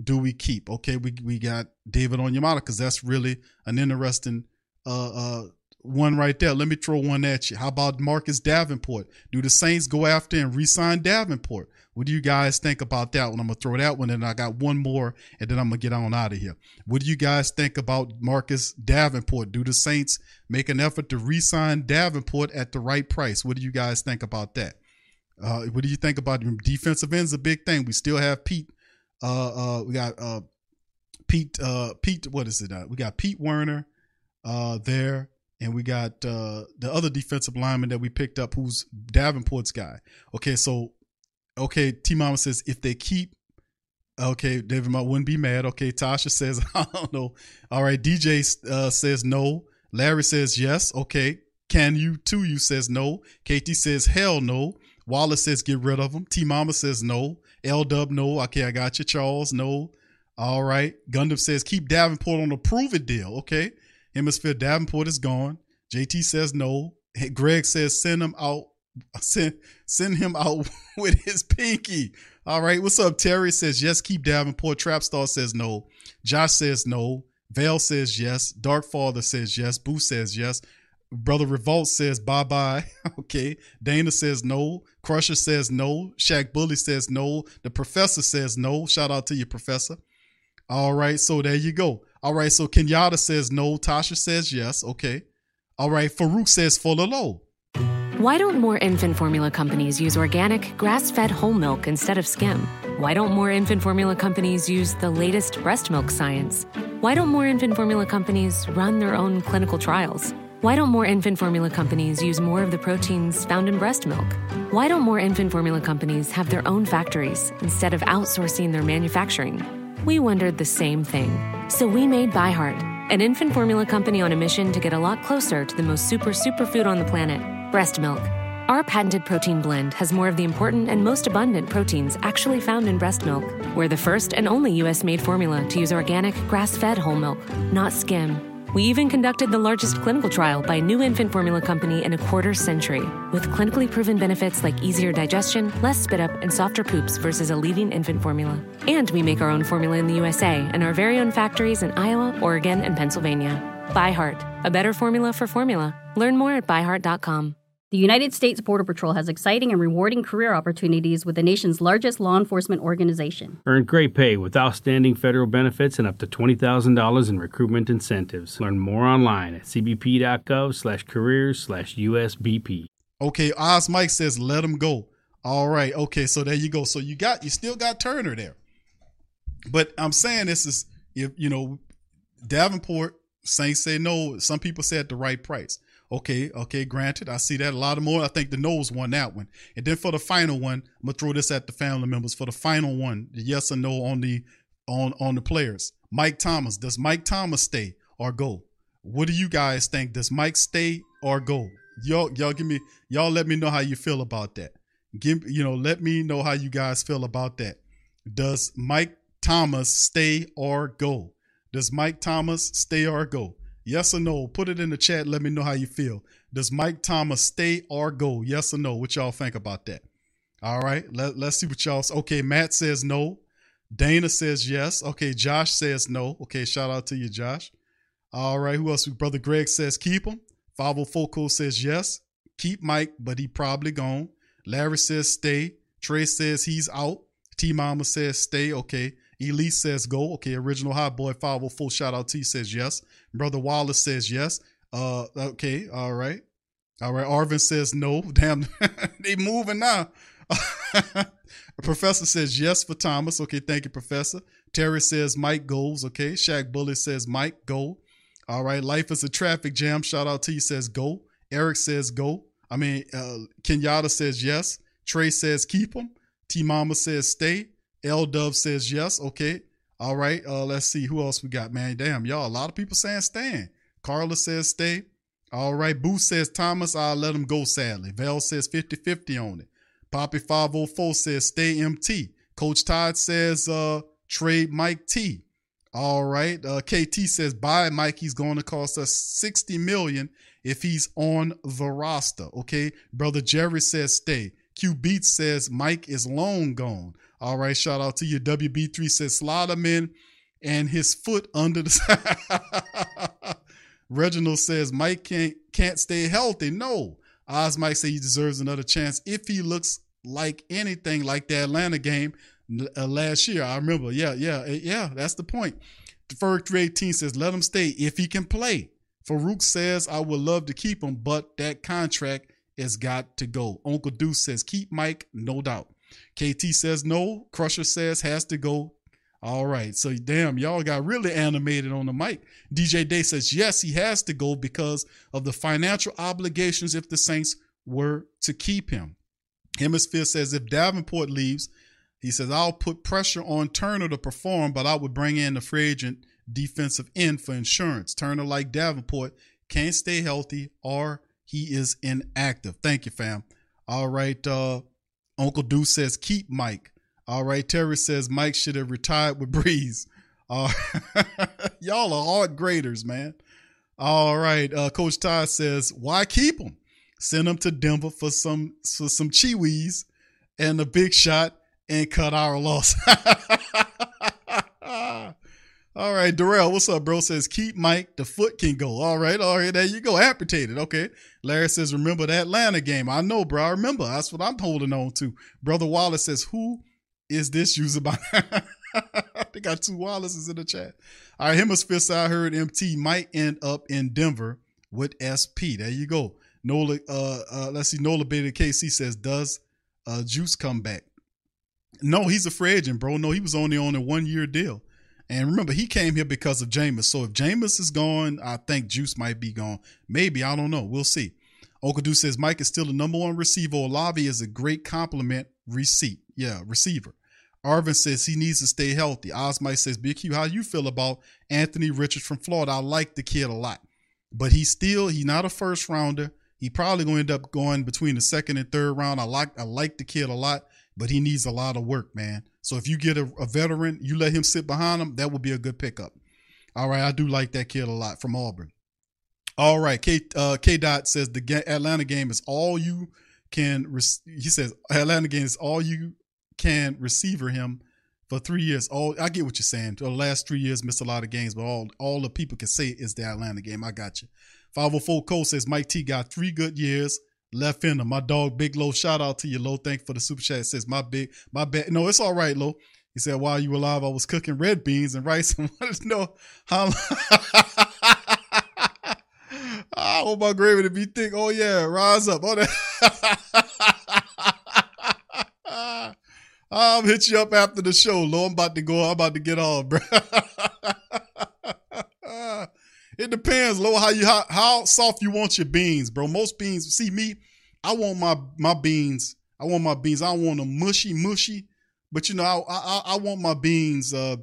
Do we keep? Okay, we we got David Onyemata because that's really an interesting uh uh one right there. Let me throw one at you. How about Marcus Davenport? Do the Saints go after and re-sign Davenport? What do you guys think about that one? I'm gonna throw that one, and I got one more, and then I'm gonna get on out of here. What do you guys think about Marcus Davenport? Do the Saints make an effort to re-sign Davenport at the right price? What do you guys think about that? Uh, what do you think about defensive ends? A big thing. We still have Pete. Uh, uh, we got uh, Pete. Uh, Pete. What is it? We got Pete Werner uh, there, and we got uh, the other defensive lineman that we picked up, who's Davenport's guy. Okay, so okay, T Mama says if they keep okay, David wouldn't be mad. Okay, Tasha says, I don't know. All right, DJ uh, says no. Larry says yes. Okay. Can you too? You says no. Katie says hell no. Wallace says get rid of him. T Mama says no. L Dub no. Okay, I got you. Charles no. All right. Gundam says keep Davenport on a prove it deal. Okay. Hemisphere Davenport is gone. JT says no. Greg says send him out Send send him out with his pinky. All right. What's up? Terry says yes. Keep Davenport. Trapstar says no. Josh says no. Vale says yes. Dark Father says yes. Boo says yes. Brother Revolt says bye bye. okay. Dana says no. Crusher says no. Shaq Bully says no. The professor says no. Shout out to you, professor. All right. So there you go. All right. So Kenyatta says no. Tasha says yes. Okay. All right. Farouk says full of low. Why don't more infant formula companies use organic, grass fed whole milk instead of skim? Why don't more infant formula companies use the latest breast milk science? Why don't more infant formula companies run their own clinical trials? Why don't more infant formula companies use more of the proteins found in breast milk? Why don't more infant formula companies have their own factories instead of outsourcing their manufacturing? We wondered the same thing. So we made ByHeart, an infant formula company on a mission to get a lot closer to the most super superfood on the planet breast milk. Our patented protein blend has more of the important and most abundant proteins actually found in breast milk. We're the first and only US made formula to use organic, grass fed whole milk, not skim. We even conducted the largest clinical trial by a new infant formula company in a quarter century, with clinically proven benefits like easier digestion, less spit up, and softer poops versus a leading infant formula. And we make our own formula in the USA and our very own factories in Iowa, Oregon, and Pennsylvania. ByHeart, a better formula for formula. Learn more at byheart.com. The United States Border Patrol has exciting and rewarding career opportunities with the nation's largest law enforcement organization. Earn great pay with outstanding federal benefits and up to $20,000 in recruitment incentives. Learn more online at cbp.gov slash careers slash USBP. Okay, Oz Mike says let him go. All right. Okay, so there you go. So you got you still got Turner there. But I'm saying this is if you know Davenport, Saints say no. Some people say at the right price. Okay, okay, granted. I see that a lot more. I think the no's won that one. And then for the final one, I'm gonna throw this at the family members. For the final one, the yes or no on the on on the players. Mike Thomas. Does Mike Thomas stay or go? What do you guys think? Does Mike stay or go? Y'all, y'all give me y'all let me know how you feel about that. Give you know, let me know how you guys feel about that. Does Mike Thomas stay or go? Does Mike Thomas stay or go? Yes or no? Put it in the chat. Let me know how you feel. Does Mike Thomas stay or go? Yes or no? What y'all think about that? All right. Let, let's see what y'all Okay. Matt says no. Dana says yes. Okay. Josh says no. Okay. Shout out to you, Josh. All right. Who else? Brother Greg says keep him. 504 says yes. Keep Mike, but he probably gone. Larry says stay. Trey says he's out. T Mama says stay. Okay. Elise says go. Okay. Original Hot Boy 504 shout out T says yes. Brother Wallace says yes. Uh, okay, all right, all right. Arvin says no. Damn, they moving now. Professor says yes for Thomas. Okay, thank you, Professor. Terry says Mike goes. Okay, Shaq Bullet says Mike go. All right, life is a traffic jam. Shout out to you. Says go. Eric says go. I mean, uh, Kenyatta says yes. Trey says keep him. T Mama says stay. L Dove says yes. Okay. All right. Uh, let's see who else we got, man. Damn, y'all. A lot of people saying stand. Carla says stay. All right. Boo says Thomas. I'll let him go, sadly. Val says 50 50 on it. Poppy 504 says stay MT. Coach Todd says uh trade Mike T. All right. Uh, KT says buy Mike. He's going to cost us 60 million if he's on the roster. Okay. Brother Jerry says stay. Q Beats says Mike is long gone. All right, shout out to you. WB3 says him and his foot under the. Reginald says Mike can't can't stay healthy. No, Oz Mike say he deserves another chance if he looks like anything like the Atlanta game uh, last year. I remember. Yeah, yeah, eh, yeah. That's the point. Ferg 318 says let him stay if he can play. Farouk says I would love to keep him, but that contract has got to go. Uncle Deuce says keep Mike, no doubt. KT says no. Crusher says has to go. All right. So damn, y'all got really animated on the mic. DJ Day says yes, he has to go because of the financial obligations if the Saints were to keep him. Hemisphere says if Davenport leaves, he says I'll put pressure on Turner to perform, but I would bring in the free agent defensive end for insurance. Turner, like Davenport, can't stay healthy or he is inactive. Thank you, fam. All right. Uh, Uncle Deuce says keep Mike. All right. Terry says Mike should have retired with Brees. Uh, y'all are hard graders, man. All right. Uh, Coach Ty says, why keep him? send him to Denver for some for some chiwis and a big shot and cut our loss. all right, Darrell, what's up, bro? Says keep Mike, the foot can go. All right, all right, there you go, amputated. Okay. Larry says, remember the Atlanta game. I know, bro. I remember. That's what I'm holding on to. Brother Wallace says, who is this user by? they got two Wallaces in the chat. All right, hemisphere I heard MT might end up in Denver with SP. There you go. Nola, uh, uh, let's see. Nola Beta KC says, does uh, Juice come back? No, he's a free agent, bro. No, he was only on a one year deal. And remember, he came here because of Jameis. So if Jameis is gone, I think Juice might be gone. Maybe, I don't know. We'll see. Okadu says Mike is still the number one receiver. Olave is a great compliment receipt. Yeah, receiver. Arvin says he needs to stay healthy. Osmite says, Big Q, how you feel about Anthony Richards from Florida? I like the kid a lot. But he's still, he's not a first rounder. He probably to end up going between the second and third round. I like I like the kid a lot, but he needs a lot of work, man. So if you get a, a veteran, you let him sit behind him, that would be a good pickup. All right, I do like that kid a lot from Auburn. All right, K uh, K Dot says the ga- Atlanta game is all you can. Re- he says Atlanta game is all you can receiver him for three years. All I get what you're saying. The last three years missed a lot of games, but all all the people can say is the Atlanta game. I got you. 504 Cole says Mike T got three good years left him. My dog Big Low, shout out to you, Low. Thank you for the super chat. It says my big my bad. No, it's all right, Low. He said while you were alive, I was cooking red beans and rice and wanted to know how I want my gravy to be thick. Oh yeah, rise up. Oh, that. I'll hit you up after the show, Low. I'm about to go. I'm about to get on, bro. It depends, Low, how you how, how soft you want your beans, bro. Most beans, see me, I want my my beans. I want my beans. I want them mushy, mushy. But you know, I I, I want my beans uh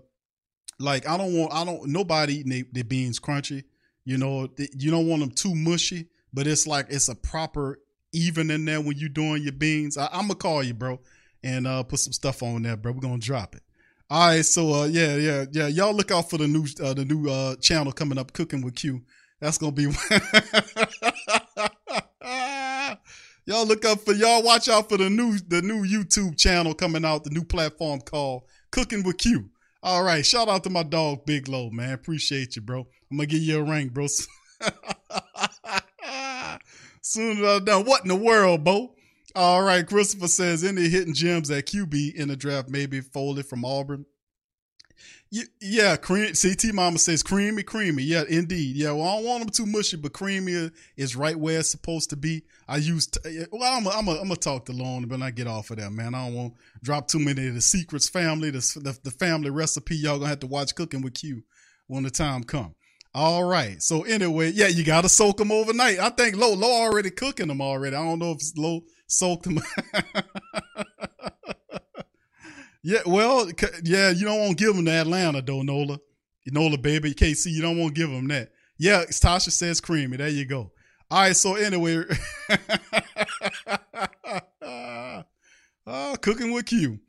like I don't want I don't nobody eating their, their beans crunchy. You know, you don't want them too mushy, but it's like it's a proper even in there when you're doing your beans. I, I'm gonna call you, bro, and uh put some stuff on there, bro. We're gonna drop it. All right, so uh, yeah, yeah, yeah. Y'all look out for the new uh, the new uh, channel coming up, Cooking with Q. That's gonna be. y'all look up for y'all. Watch out for the new the new YouTube channel coming out, the new platform called Cooking with Q. All right, shout out to my dog Big Low, man. Appreciate you, bro. I'm gonna give you a ring, bro. Soon as I'm done, what in the world, Bo? All right, Christopher says any hidden gems at QB in the draft, maybe Foley from Auburn. Yeah, cream. CT Mama says creamy, creamy. Yeah, indeed. Yeah, well, I don't want them too mushy, but creamy is right where it's supposed to be. I use. T- eh, well, I'm gonna I'm I'm talk to Lone, but I get off of that, man. I don't want drop too many of the secrets, family, the, the the family recipe. Y'all gonna have to watch Cooking with Q when the time come. All right. So anyway, yeah, you gotta soak them overnight. I think Low Low already cooking them already. I don't know if Low soaked them. yeah, well, yeah, you don't want to give them to Atlanta though, Nola. Nola, baby, KC, you don't want to give them that. Yeah, Tasha says creamy. There you go. All right, so anyway, uh, cooking with Q.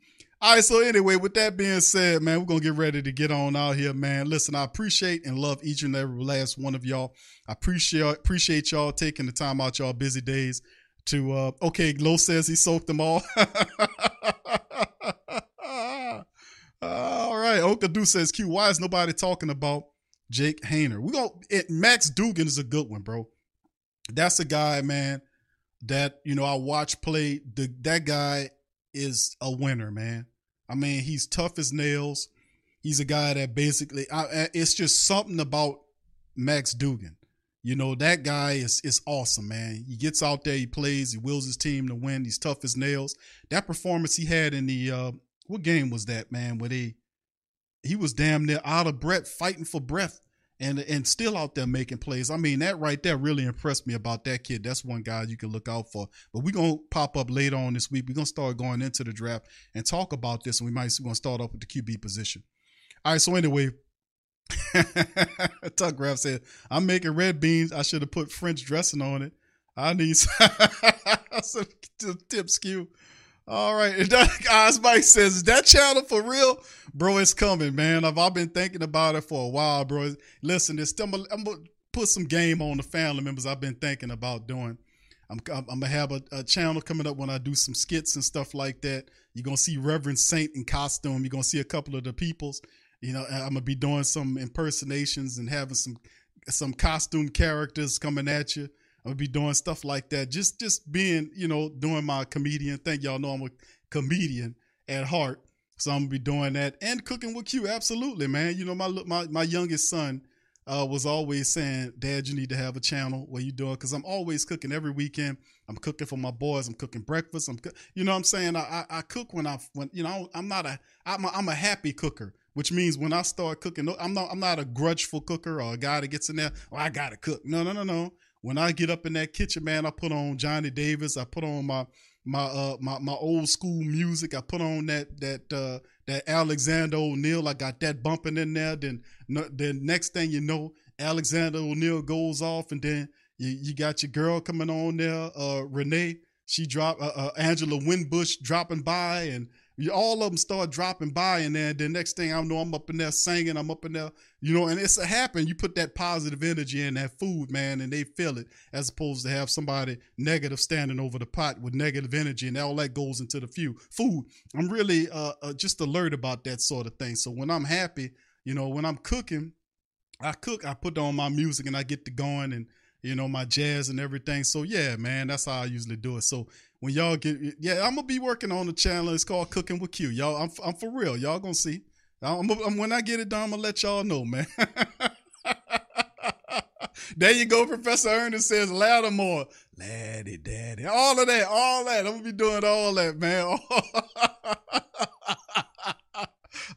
All right, so anyway, with that being said, man, we're gonna get ready to get on out here, man. Listen, I appreciate and love each and every last one of y'all. I appreciate appreciate y'all taking the time out y'all busy days to uh okay, Glow says he soaked them all. all right, Okadu says Q, why is nobody talking about Jake Haener? We go it Max Duggan is a good one, bro. That's a guy, man, that you know I watch play. The that guy is a winner, man. I mean, he's tough as nails. He's a guy that basically, I, it's just something about Max Duggan. You know, that guy is is awesome, man. He gets out there, he plays, he wills his team to win. He's tough as nails. That performance he had in the uh what game was that, man? Where they he was damn near out of breath, fighting for breath, and and still out there making plays. I mean, that right there really impressed me about that kid. That's one guy you can look out for. But we're gonna pop up later on this week. We're gonna start going into the draft and talk about this, and we might we're gonna start off with the QB position. All right, so anyway, Tuck Graf said, I'm making red beans. I should have put French dressing on it. I need some tip skew. All right. And guys, Mike says, is that channel for real? Bro, it's coming, man. I've, I've been thinking about it for a while, bro. Listen, it's I'm going to put some game on the family members I've been thinking about doing. I'm I'm, I'm gonna have a, a channel coming up when I do some skits and stuff like that. You're gonna see Reverend Saint in costume. You're gonna see a couple of the peoples. You know, I'm gonna be doing some impersonations and having some some costume characters coming at you. I'm gonna be doing stuff like that. Just just being, you know, doing my comedian thing. Y'all know I'm a comedian at heart. So I'm gonna be doing that and cooking with Q. Absolutely, man. You know, my my my youngest son uh, was always saying, "Dad, you need to have a channel where you doing." Because I'm always cooking every weekend. I'm cooking for my boys. I'm cooking breakfast. I'm, you know, what I'm saying I, I, I cook when I when you know I'm not a I'm a, I'm a happy cooker, which means when I start cooking, I'm not I'm not a grudgeful cooker or a guy that gets in there. Oh, I gotta cook. No, no, no, no. When I get up in that kitchen, man, I put on Johnny Davis. I put on my my uh my, my old school music. I put on that that uh that Alexander O'Neal. I got that bumping in there. Then no, then next thing you know, Alexander O'Neal goes off, and then you, you got your girl coming on there, uh Renee. She drop uh, uh, Angela Winbush dropping by, and all of them start dropping by, and then the next thing I know, I'm up in there singing. I'm up in there, you know, and it's a happen. You put that positive energy in that food, man, and they feel it, as opposed to have somebody negative standing over the pot with negative energy, and all that goes into the few food. I'm really uh, uh, just alert about that sort of thing. So when I'm happy, you know, when I'm cooking, I cook, I put on my music, and I get to going, and you know, my jazz and everything. So yeah, man, that's how I usually do it. So when y'all get, yeah, I'm gonna be working on the channel. It's called Cooking with Q. Y'all, I'm, I'm for real. Y'all gonna see. I'm, I'm, when I get it done, I'm gonna let y'all know, man. there you go, Professor Ernest says Lattimore, laddie, daddy, all of that, all that. I'm gonna be doing all that, man.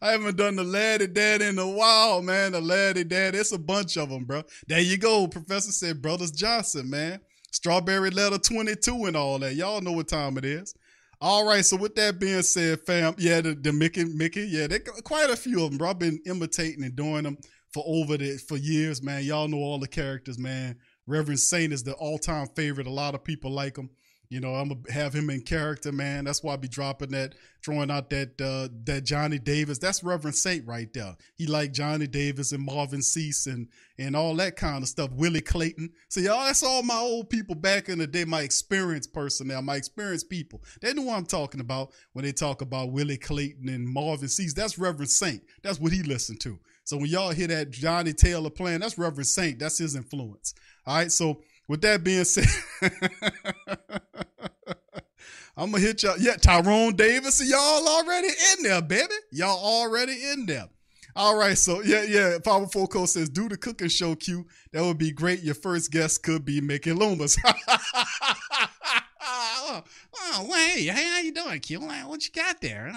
I haven't done the laddie daddy in a while, man. The laddie daddy, it's a bunch of them, bro. There you go. Professor said Brothers Johnson, man. Strawberry letter 22 and all that. Y'all know what time it is. All right, so with that being said, fam, yeah, the, the Mickey, Mickey, yeah, they quite a few of them, bro. I've been imitating and doing them for over the for years, man. Y'all know all the characters, man. Reverend Saint is the all-time favorite. A lot of people like him. You know, I'm gonna have him in character, man. That's why I be dropping that, throwing out that uh that Johnny Davis. That's Reverend Saint right there. He like Johnny Davis and Marvin Sease and and all that kind of stuff. Willie Clayton. So y'all, that's all my old people back in the day, my experienced personnel, my experienced people. They know what I'm talking about when they talk about Willie Clayton and Marvin Sease. That's Reverend Saint. That's what he listened to. So when y'all hear that Johnnie Taylor playing, that's Reverend Saint. That's his influence. All right, so with that being said, I'm gonna hit y'all. Yeah, Tyrone Davis, y'all already in there, baby. Y'all already in there. All right, so yeah, yeah. Powerful Coach says, do the cooking show, Q. That would be great. Your first guest could be Mickey Loomis. oh, oh, hey, What you got there?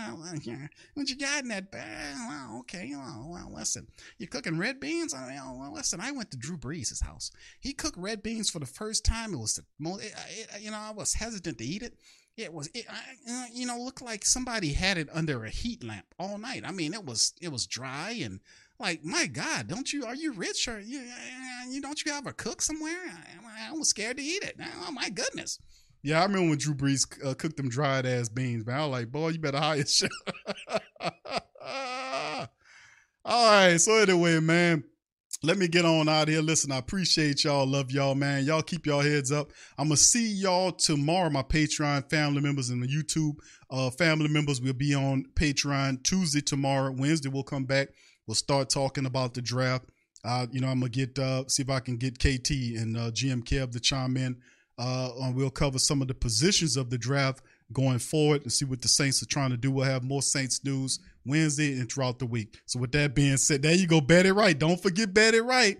What you got in that bag? Well, okay. Oh, well, listen, you're cooking red beans? Oh, well, listen, I went to Drew Brees' house. He cooked red beans for the first time. It was the most, it, it, you know, I was hesitant to eat it. It was, it, I, you know, looked like somebody had it under a heat lamp all night. I mean, it was, it was dry and like, my God, don't you? Are you rich or you? Uh, uh, you don't you have a cook somewhere? I, I was scared to eat it. Oh my goodness. Yeah, I remember when Drew Brees uh, cooked them dried ass beans, man. I was like, boy, you better hire chef. All right, so anyway, man, let me get on out here. Listen, I appreciate y'all. Love y'all, man. Y'all keep y'all heads up. I'm gonna see y'all tomorrow. My Patreon family members and the YouTube uh, family members will be on Patreon Tuesday tomorrow. Wednesday we'll come back. We'll start talking about the draft. Uh, you know, I'm gonna get uh, see if I can get KT and uh, GM Kev to chime in. Uh, we'll cover some of the positions of the draft going forward and see what the Saints are trying to do. We'll have more Saints news Wednesday and throughout the week. So with that being said, there you go, Betty right. Don't forget Betty Wright.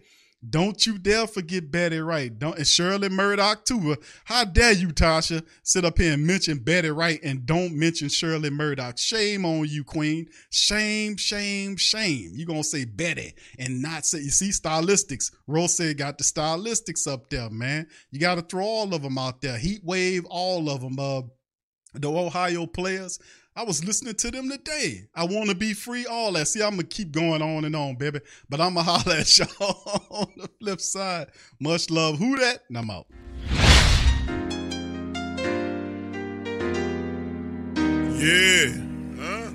Don't you dare forget Betty Wright. Don't and Shirley Murdock too. How dare you, Tasha, sit up here and mention Betty Wright and don't mention Shirley Murdock. Shame on you, Queen. Shame, shame, shame. You gonna say Betty and not say you see stylistics. Rose got the stylistics up there, man. You gotta throw all of them out there. Heat wave, all of them. Uh the Ohio players. I was listening to them today. I want to be free, all that. See, I'm going to keep going on and on, baby. But I'm going to holler at y'all on the flip side. Much love. Who that? And I'm out. Yeah. Huh?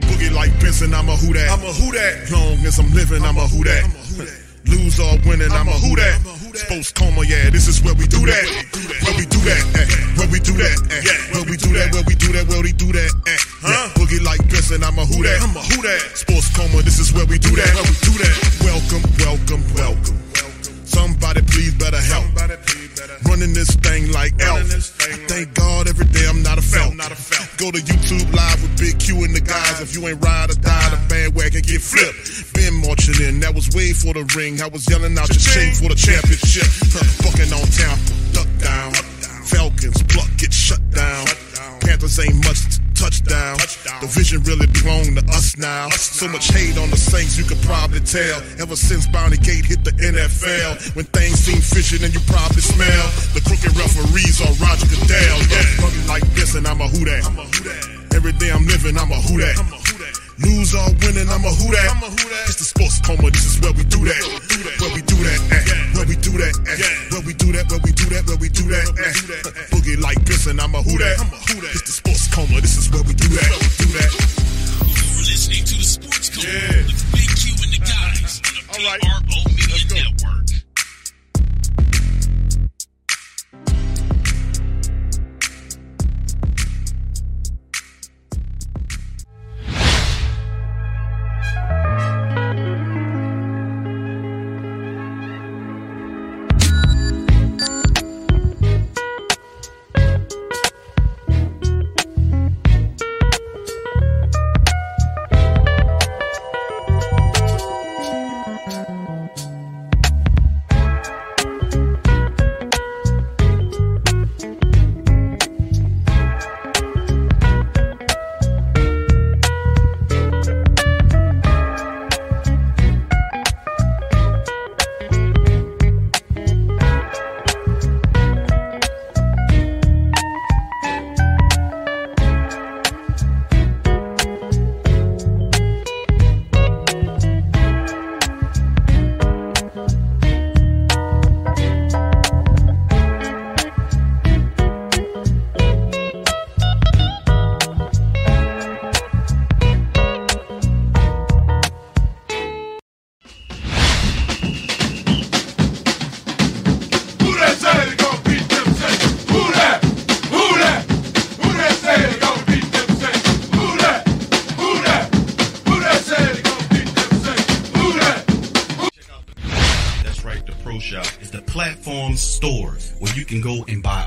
Boogie like Benson, I'm a who that. I'm a who that. Long as I'm living, I'm a who that. Lose or winning, I'm a who that. Sports coma, yeah, this is where we do that. Where we do that, eh. Where we do that, eh. Where we do that, where we do that, where we do that, eh. Huh? Boogie like Benson, I'm a who that. I'm a who that. Sports coma, this is where we do that. Where we do that. Welcome, welcome, welcome. Somebody please better help. Running this thing like elf. Thank God every day I'm not a felt. Go to YouTube live with Big Q and the guys. If you ain't ride or die, the bandwagon get flipped. In, that was way for the ring. I was yelling out your chain for the championship. Bucking on town, duck down. Falcons, pluck, get shut down. Panthers ain't much to touchdown. The vision really belong to us now. So much hate on the Saints, you could probably tell. Ever since Bounty Gate hit the NFL, when things seem fishy, then you probably smell the crooked referees on Roger Goodell. Yeah, like this, and I'm a who that. Every day I'm living, I'm a who that. Lose or winning, I'm a who that. It's the sports coma, this is where we do that. Where we do that. Where we do that. Where we do that, where we do that, where we do that. Boogie like this, and I'm a who that. It's the sports coma, this is where we do that. Do that. You're listening to the Sports Coma with Big Q and the guys on the PRO Media Network. Can go and buy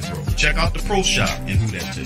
to grow. Check out the Pro Shop and who that too.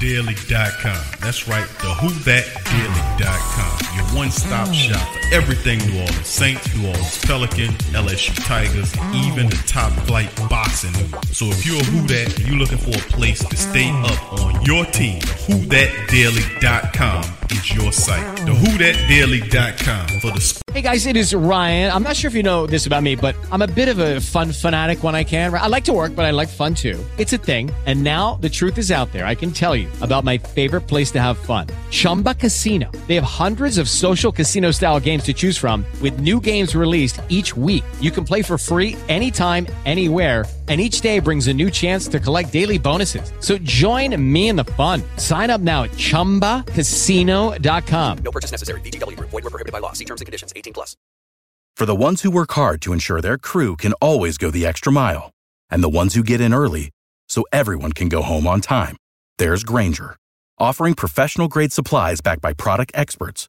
Daily.com. That's right, the WhoThatDaily.com. Your one-stop shop for everything New Orleans Saints, New Orleans Pelicans, LSU Tigers, even the top flight boxing. So if you're a Who That and you're looking for a place to stay up on your team, WhoThatDaily.com is your site. The WhoThatDaily.com for the Hey guys, it is Ryan. I'm not sure if you know this about me, but I'm a bit of a fun fanatic when I can. I like to work, but I like fun too. It's a thing. And now the truth is out there. I can tell you about my favorite place to have fun Chumba Casino. They have hundreds of social casino style games to choose from, with new games released each week. You can play for free anytime, anywhere. And each day brings a new chance to collect daily bonuses. So join me in the fun. Sign up now at chumbacasino.com. No purchase necessary. Group. Void were prohibited by law. See terms and conditions. 18 plus. For the ones who work hard to ensure their crew can always go the extra mile, and the ones who get in early so everyone can go home on time, there's Grainger, offering professional grade supplies backed by product experts